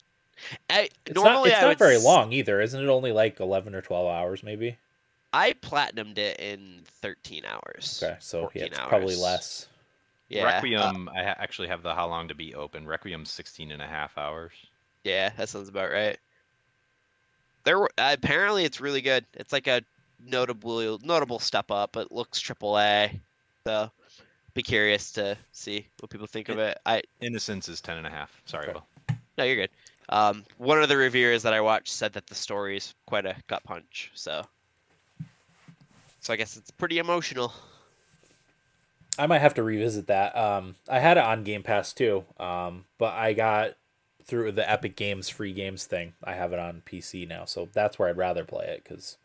I
It's
normally
not it's
I
not very
s-
long either, isn't it? Only like eleven or twelve hours, maybe.
I platinumed it in thirteen hours.
Okay, so yeah,
14
it's probably less.
Yeah, uh,
Requiem, I ha- actually have the HowLongToBeat open. Requiem's 16 and a half hours.
yeah, that sounds about right. There, were, apparently, it's really good. It's like a notable notable step up. It looks triple A, so be curious to see what people think of it. I
Innocence is 10 and a half. Sorry,
Okay.
Will.
No, you're good. Um, one of the reviewers that I watched said that the story is quite a gut punch. So, so I guess it's pretty emotional.
I might have to revisit that. Um, I had it on Game Pass too, um, but I got through the Epic Games free games thing. I have it on PC now, so that's where I'd rather play it because,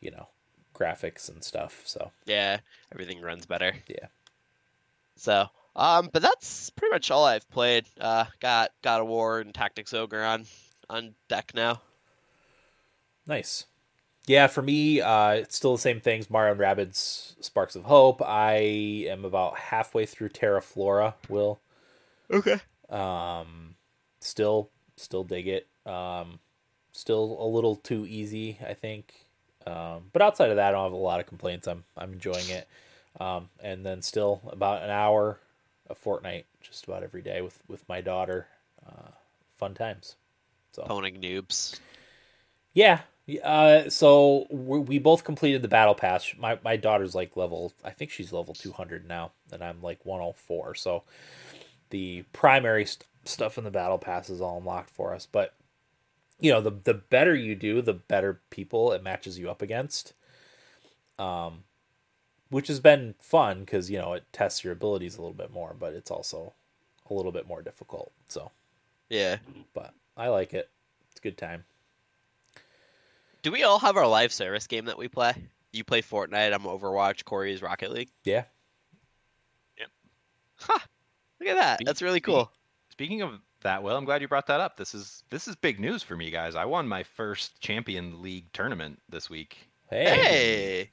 you know, graphics and stuff. So
Yeah, everything runs better.
Yeah.
So, um, but that's pretty much all I've played. Uh, got God of War and Tactics Ogre on on deck now.
nice. Yeah, for me, uh, it's still the same things. Mario and Rabbids Sparks of Hope. I am about halfway through Terra Flora. Will.
Okay.
Um, still still dig it. Um, still a little too easy, I think. Um, but outside of that, I don't have a lot of complaints. I'm I'm enjoying it. Um, and then still about an hour a Fortnite, just about every day with with my daughter. Uh, fun times. So
Poning noobs.
yeah. Uh, so we, we both completed the battle pass. My my daughter's like level, I think she's level two hundred now, and I'm like one hundred four. So the primary st- stuff in the battle pass is all unlocked for us. But you know, the the better you do, the better people it matches you up against. Um, which has been fun because you know it tests your abilities a little bit more, but it's also a little bit more difficult. So,
Yeah.
but I like it. It's a good time.
Do we all have our live service game that we play? You play Fortnite, I'm Overwatch, Corey's Rocket League.
Yeah. Yep.
Huh. Look at that.
Speak-
That's really cool.
Speaking of that, Will, I'm glad you brought that up. This is this is big news for me, guys. I won my first Champion League tournament this week.
Hey,
Hey,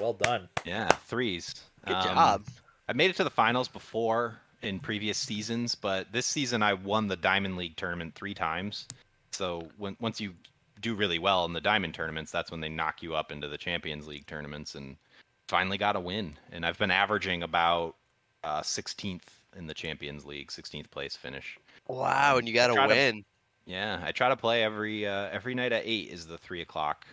well done.
Yeah, threes.
good
Um,
job.
I made it to the finals before in previous seasons, but this season I won the Diamond League tournament three times. So when once you do really well in the Diamond tournaments, that's when they knock you up into the Champions League tournaments, and finally got a win. And I've been averaging about uh, 16th in the Champions League, 16th place finish.
Wow, and you got to
try to-
win.
Yeah, I try to play every uh, every night at eight is the three o'clock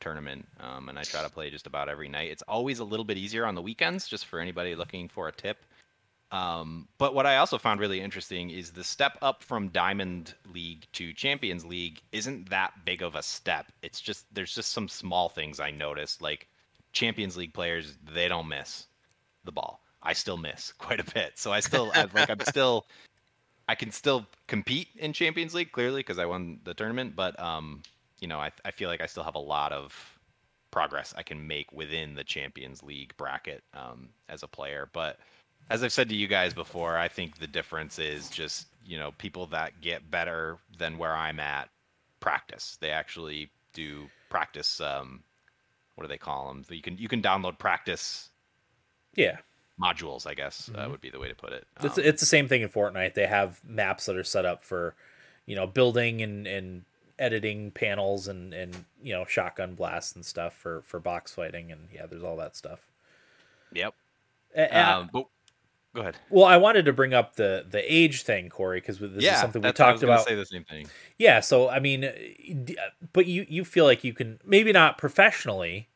tournament, um, and I try to play just about every night. It's always a little bit easier on the weekends, just for anybody looking for a tip. Um, but what I also found really interesting is the step up from Diamond League to Champions League isn't that big of a step. It's just there's just some small things I noticed, like Champions League players they don't miss the ball. I still miss quite a bit, so I still I- like I'm still I can still compete in Champions League clearly because I won the tournament, but um, you know, I I feel like I still have a lot of progress I can make within the Champions League bracket um, as a player. But as I've said to you guys before, I think the difference is just you know people that get better than where I'm at practice. They actually do practice. Um, what do they call them? You can you can download practice
Yeah.
modules. I guess uh,
Mhm.
would be the way to put it.
It's
Um,
it's the same thing in Fortnite. They have maps that are set up for, you know, building and, and editing panels and, and you know shotgun blasts and stuff for for box fighting and yeah, there's all that stuff.
yep.
A-
Um, but go ahead.
well, I wanted to bring up the the age thing, Corey, because this is something we
that's- I was
talked about.
Say the same thing.
Yeah, so I mean, but you you feel like you can maybe not professionally,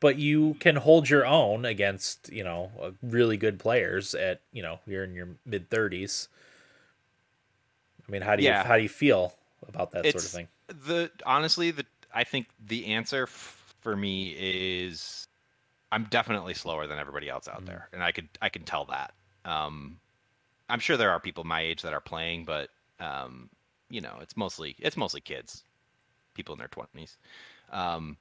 but you can hold your own against you know uh, really good players at you know you're in your mid thirties. I mean, how do you
Yeah.
how do you feel about that sort of thing?
The honestly, the I think the answer f- for me is I'm definitely slower than everybody else out
Mhm.
there, and I could I can tell that. Um, I'm sure there are people my age that are playing, but um, you know, it's mostly it's mostly kids, people in their twenties. Um,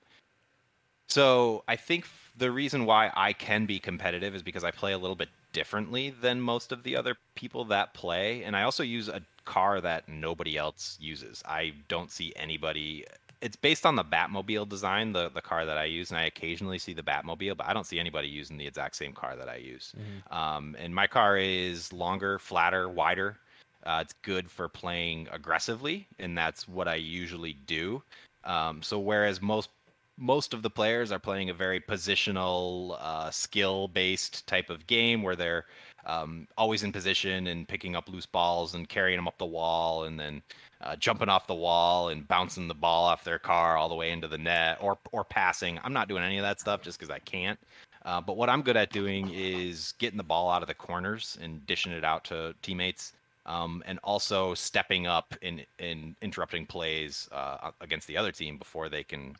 so I think the reason why I can be competitive is because I play a little bit differently than most of the other people that play, and I also use a car that nobody else uses. I don't see anybody. It's based on the Batmobile design, the the car that I use, and I occasionally see the Batmobile, but I don't see anybody using the exact same car that I use. Um, and my car is longer, flatter, wider. Uh, it's good for playing aggressively, and that's what I usually do. Um, so whereas most most of the players are playing a very positional, uh, skill-based type of game where they're um, always in position and picking up loose balls and carrying them up the wall, and then uh, jumping off the wall and bouncing the ball off their car all the way into the net, or or passing. I'm not doing any of that stuff just because I can't. Uh, but what I'm good at doing is getting the ball out of the corners and dishing it out to teammates, um, and also stepping up in in interrupting plays uh, against the other team before they can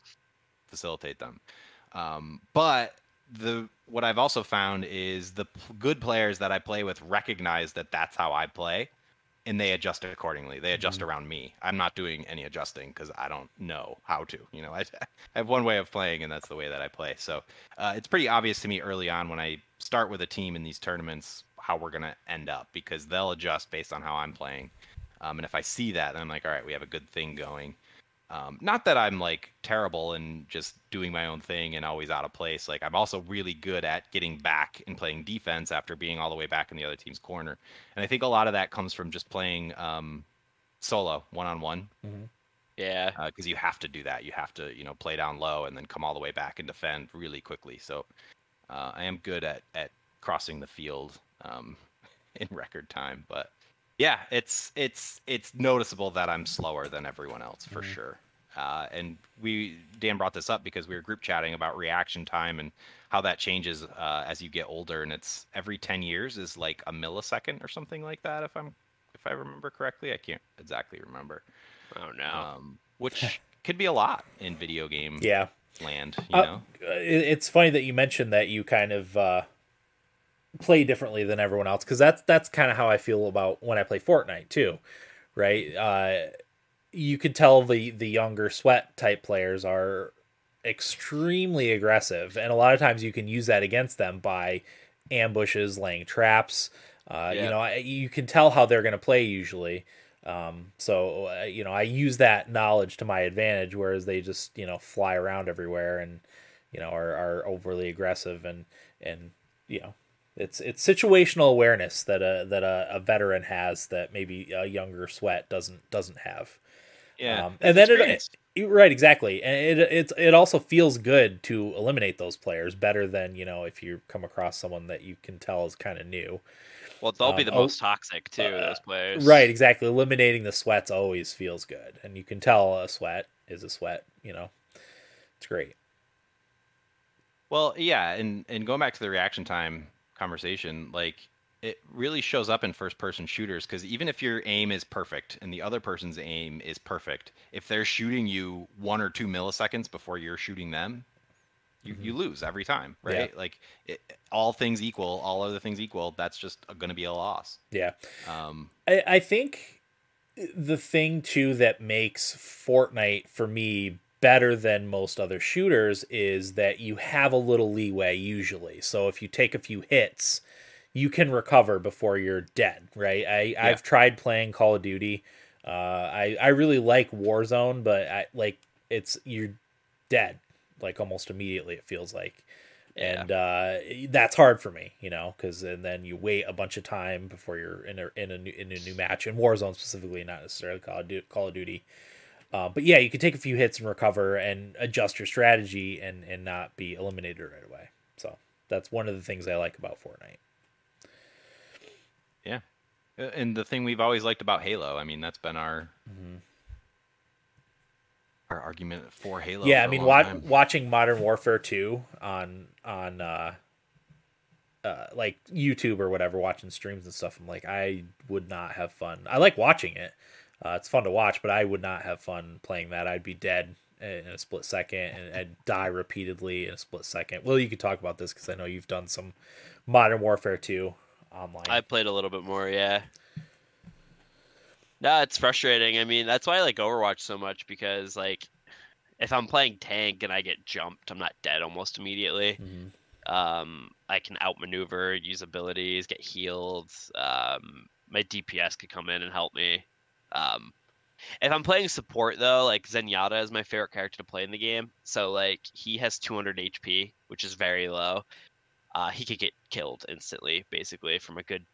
facilitate them. Um, but the what I've also found is the p- good players that I play with recognize that that's how I play, and they adjust accordingly. They adjust around me. I'm not doing any adjusting because I don't know how to. You know, I, I have one way of playing, and that's the way that I play. So uh, it's pretty obvious to me early on when I start with a team in these tournaments how we're gonna end up because they'll adjust based on how I'm playing. Um, and if I see that, then I'm like, all right, we have a good thing going. Um, not that I'm like terrible and just doing my own thing and always out of place. Like I'm also really good at getting back and playing defense after being all the way back in the other team's corner. And I think a lot of that comes from just playing um, solo, one on one,
Yeah.
because you have to do that. You have to, you know, play down low and then come all the way back and defend really quickly. So uh, I am good at at crossing the field um, in record time. But yeah, it's it's it's noticeable that I'm slower than everyone else for
Mhm.
sure. Uh, and we Dan brought this up because we were group chatting about reaction time and how that changes uh, as you get older, and it's every ten years is like a millisecond or something like that. If I'm if I remember correctly, I can't exactly remember.
Oh no.
Um, which could be a lot in video game
Yeah.
land, you
Uh,
know.
it's funny that you mentioned that you kind of uh, play differently than everyone else because that's that's kind of how I feel about when I play Fortnite too, right? Uh, you could tell the the younger sweat type players are extremely aggressive, and a lot of times you can use that against them by ambushes, laying traps. Uh, You know, I- you can tell how they're going to play usually. Um, so uh, you know, I use that knowledge to my advantage, whereas they just you know fly around everywhere and you know are, are overly aggressive and and you know it's it's situational awareness that a that a, a veteran has that maybe a younger sweat doesn't doesn't have.
Yeah,
Um, and then it, it- right, exactly, and it it's it also feels good to eliminate those players better than you know if you come across someone that you can tell is kind of new.
Well, they'll be
um,
the
oh,
most toxic too.
uh,
those players.
Right, exactly. Eliminating the sweats always feels good, and you can tell a sweat is a sweat. You know, it's great.
Well, yeah, and and going back to the reaction time conversation, like it really shows up in first person shooters because even if your aim is perfect and the other person's aim is perfect, if they're shooting you one or two milliseconds before you're shooting them, you, you lose every time,
Mm-hmm. Yeah.
right? Like it, all things equal, all other things equal, that's just going to be a loss.
Yeah.
Um,
I, I think the thing too that makes Fortnite for me better than most other shooters is that you have a little leeway usually. So if you take a few hits, you can recover before you're dead, right? I, I've tried playing Call of Duty. Uh, I, I really like Warzone, but I like it's you're dead like almost immediately. It feels like,
Yeah.
and uh, that's hard for me, you know, because and then you wait a bunch of time before you're in a in a new, in a new match in Warzone specifically, not necessarily Call of Duty. Call of Duty. Uh, but yeah, you can take a few hits and recover and adjust your strategy and and not be eliminated right away. So that's one of the things I like about Fortnite.
yeah, and the thing we've always liked about Halo, I mean, that's been our
Mm-hmm.
our argument for Halo.
yeah,
for
I mean, wa- watching Modern Warfare 2 on on uh, uh, like YouTube or whatever, watching streams and stuff, I'm like, I would not have fun. I like watching it; uh, it's fun to watch, but I would not have fun playing that. I'd be dead in a split second and I'd die repeatedly in a split second. Well, you could talk about this because I know you've done some Modern Warfare 2 online.
I played a little bit more, yeah. No, it's frustrating. I mean, that's why I like Overwatch so much because like if I'm playing tank and I get jumped, I'm not dead almost immediately.
Mhm.
Um, I can outmaneuver, use abilities, get healed. Um, my DPS could come in and help me. Um, if I'm playing support though, like Zenyatta is my favorite character to play in the game. So like he has 200 HP, which is very low. Uh, he could get killed instantly, basically from a good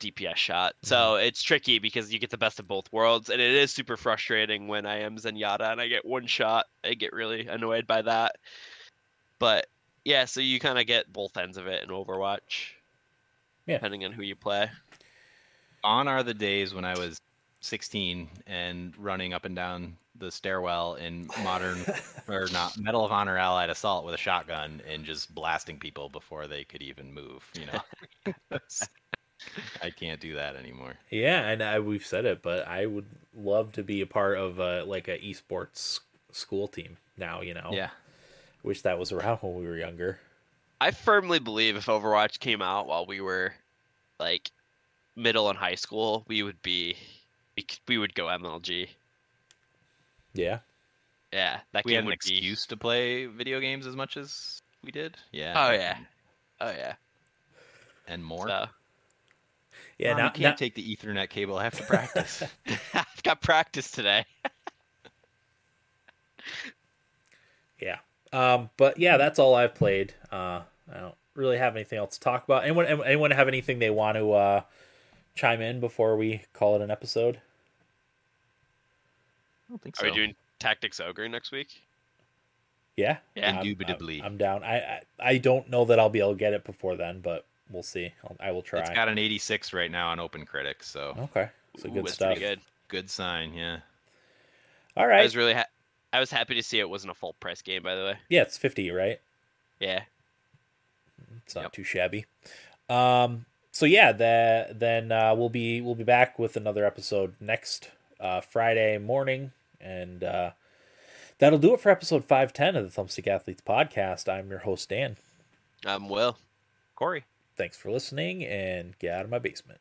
DPS shot. So it's tricky because you get the best of both worlds, and it is super frustrating when I am Zenyatta and I get one shot. I get really annoyed by that. But yeah, so you kind of get both ends of it in Overwatch,
Yeah.
depending on who you play.
On are the days when I was 16 and running up and down the stairwell in modern or not Medal of Honor Allied Assault with a shotgun and just blasting people before they could even move. You know, I can't do that anymore.
Yeah, and I, we've said it, but I would love to be a part of a, like a esports school team now. You know,
Yeah,
wish that was around when we were younger.
I firmly believe if Overwatch came out while we were like middle and high school, we would be we we would go MLG.
Yeah,
Yeah, that
we
game
had an
would be.
excuse to play video games as much as we did. Yeah.
Oh yeah, oh yeah.
and more.
So
yeah.
Mom,
now,
you can't take the Ethernet cable. I have to practice.
I've got practice today.
Yeah. Um, but yeah, that's all I've played. Uh, I don't really have anything else to talk about. Anyone, anyone have anything they want to uh, chime in before we call it an episode?
Don't think
Are
so.
we doing Tactics Ogre next week?
Yeah,
Yeah.
I'm- I'm-
Indubitably.
I'm, down. I, I I don't know that I'll be able to get it before then, but we'll see. I'll, I will try.
It's got an 86 right now on Open Critics, so
okay, so
Ooh,
good
that's
stuff.
good.
good sign. Yeah.
All right.
I was really ha- I was happy to see it wasn't a full price game, by the way.
yeah, it's fifty, right?
Yeah.
It's not
Yep.
too shabby. Um, so yeah, the, then uh, we'll be we'll be back with another episode next uh, Friday morning, and uh, that'll do it for episode five ten of the Thumbstick Athletes podcast. I'm your host Dan.
Um. Will.
Corey.
Thanks for listening, and get out of my basement.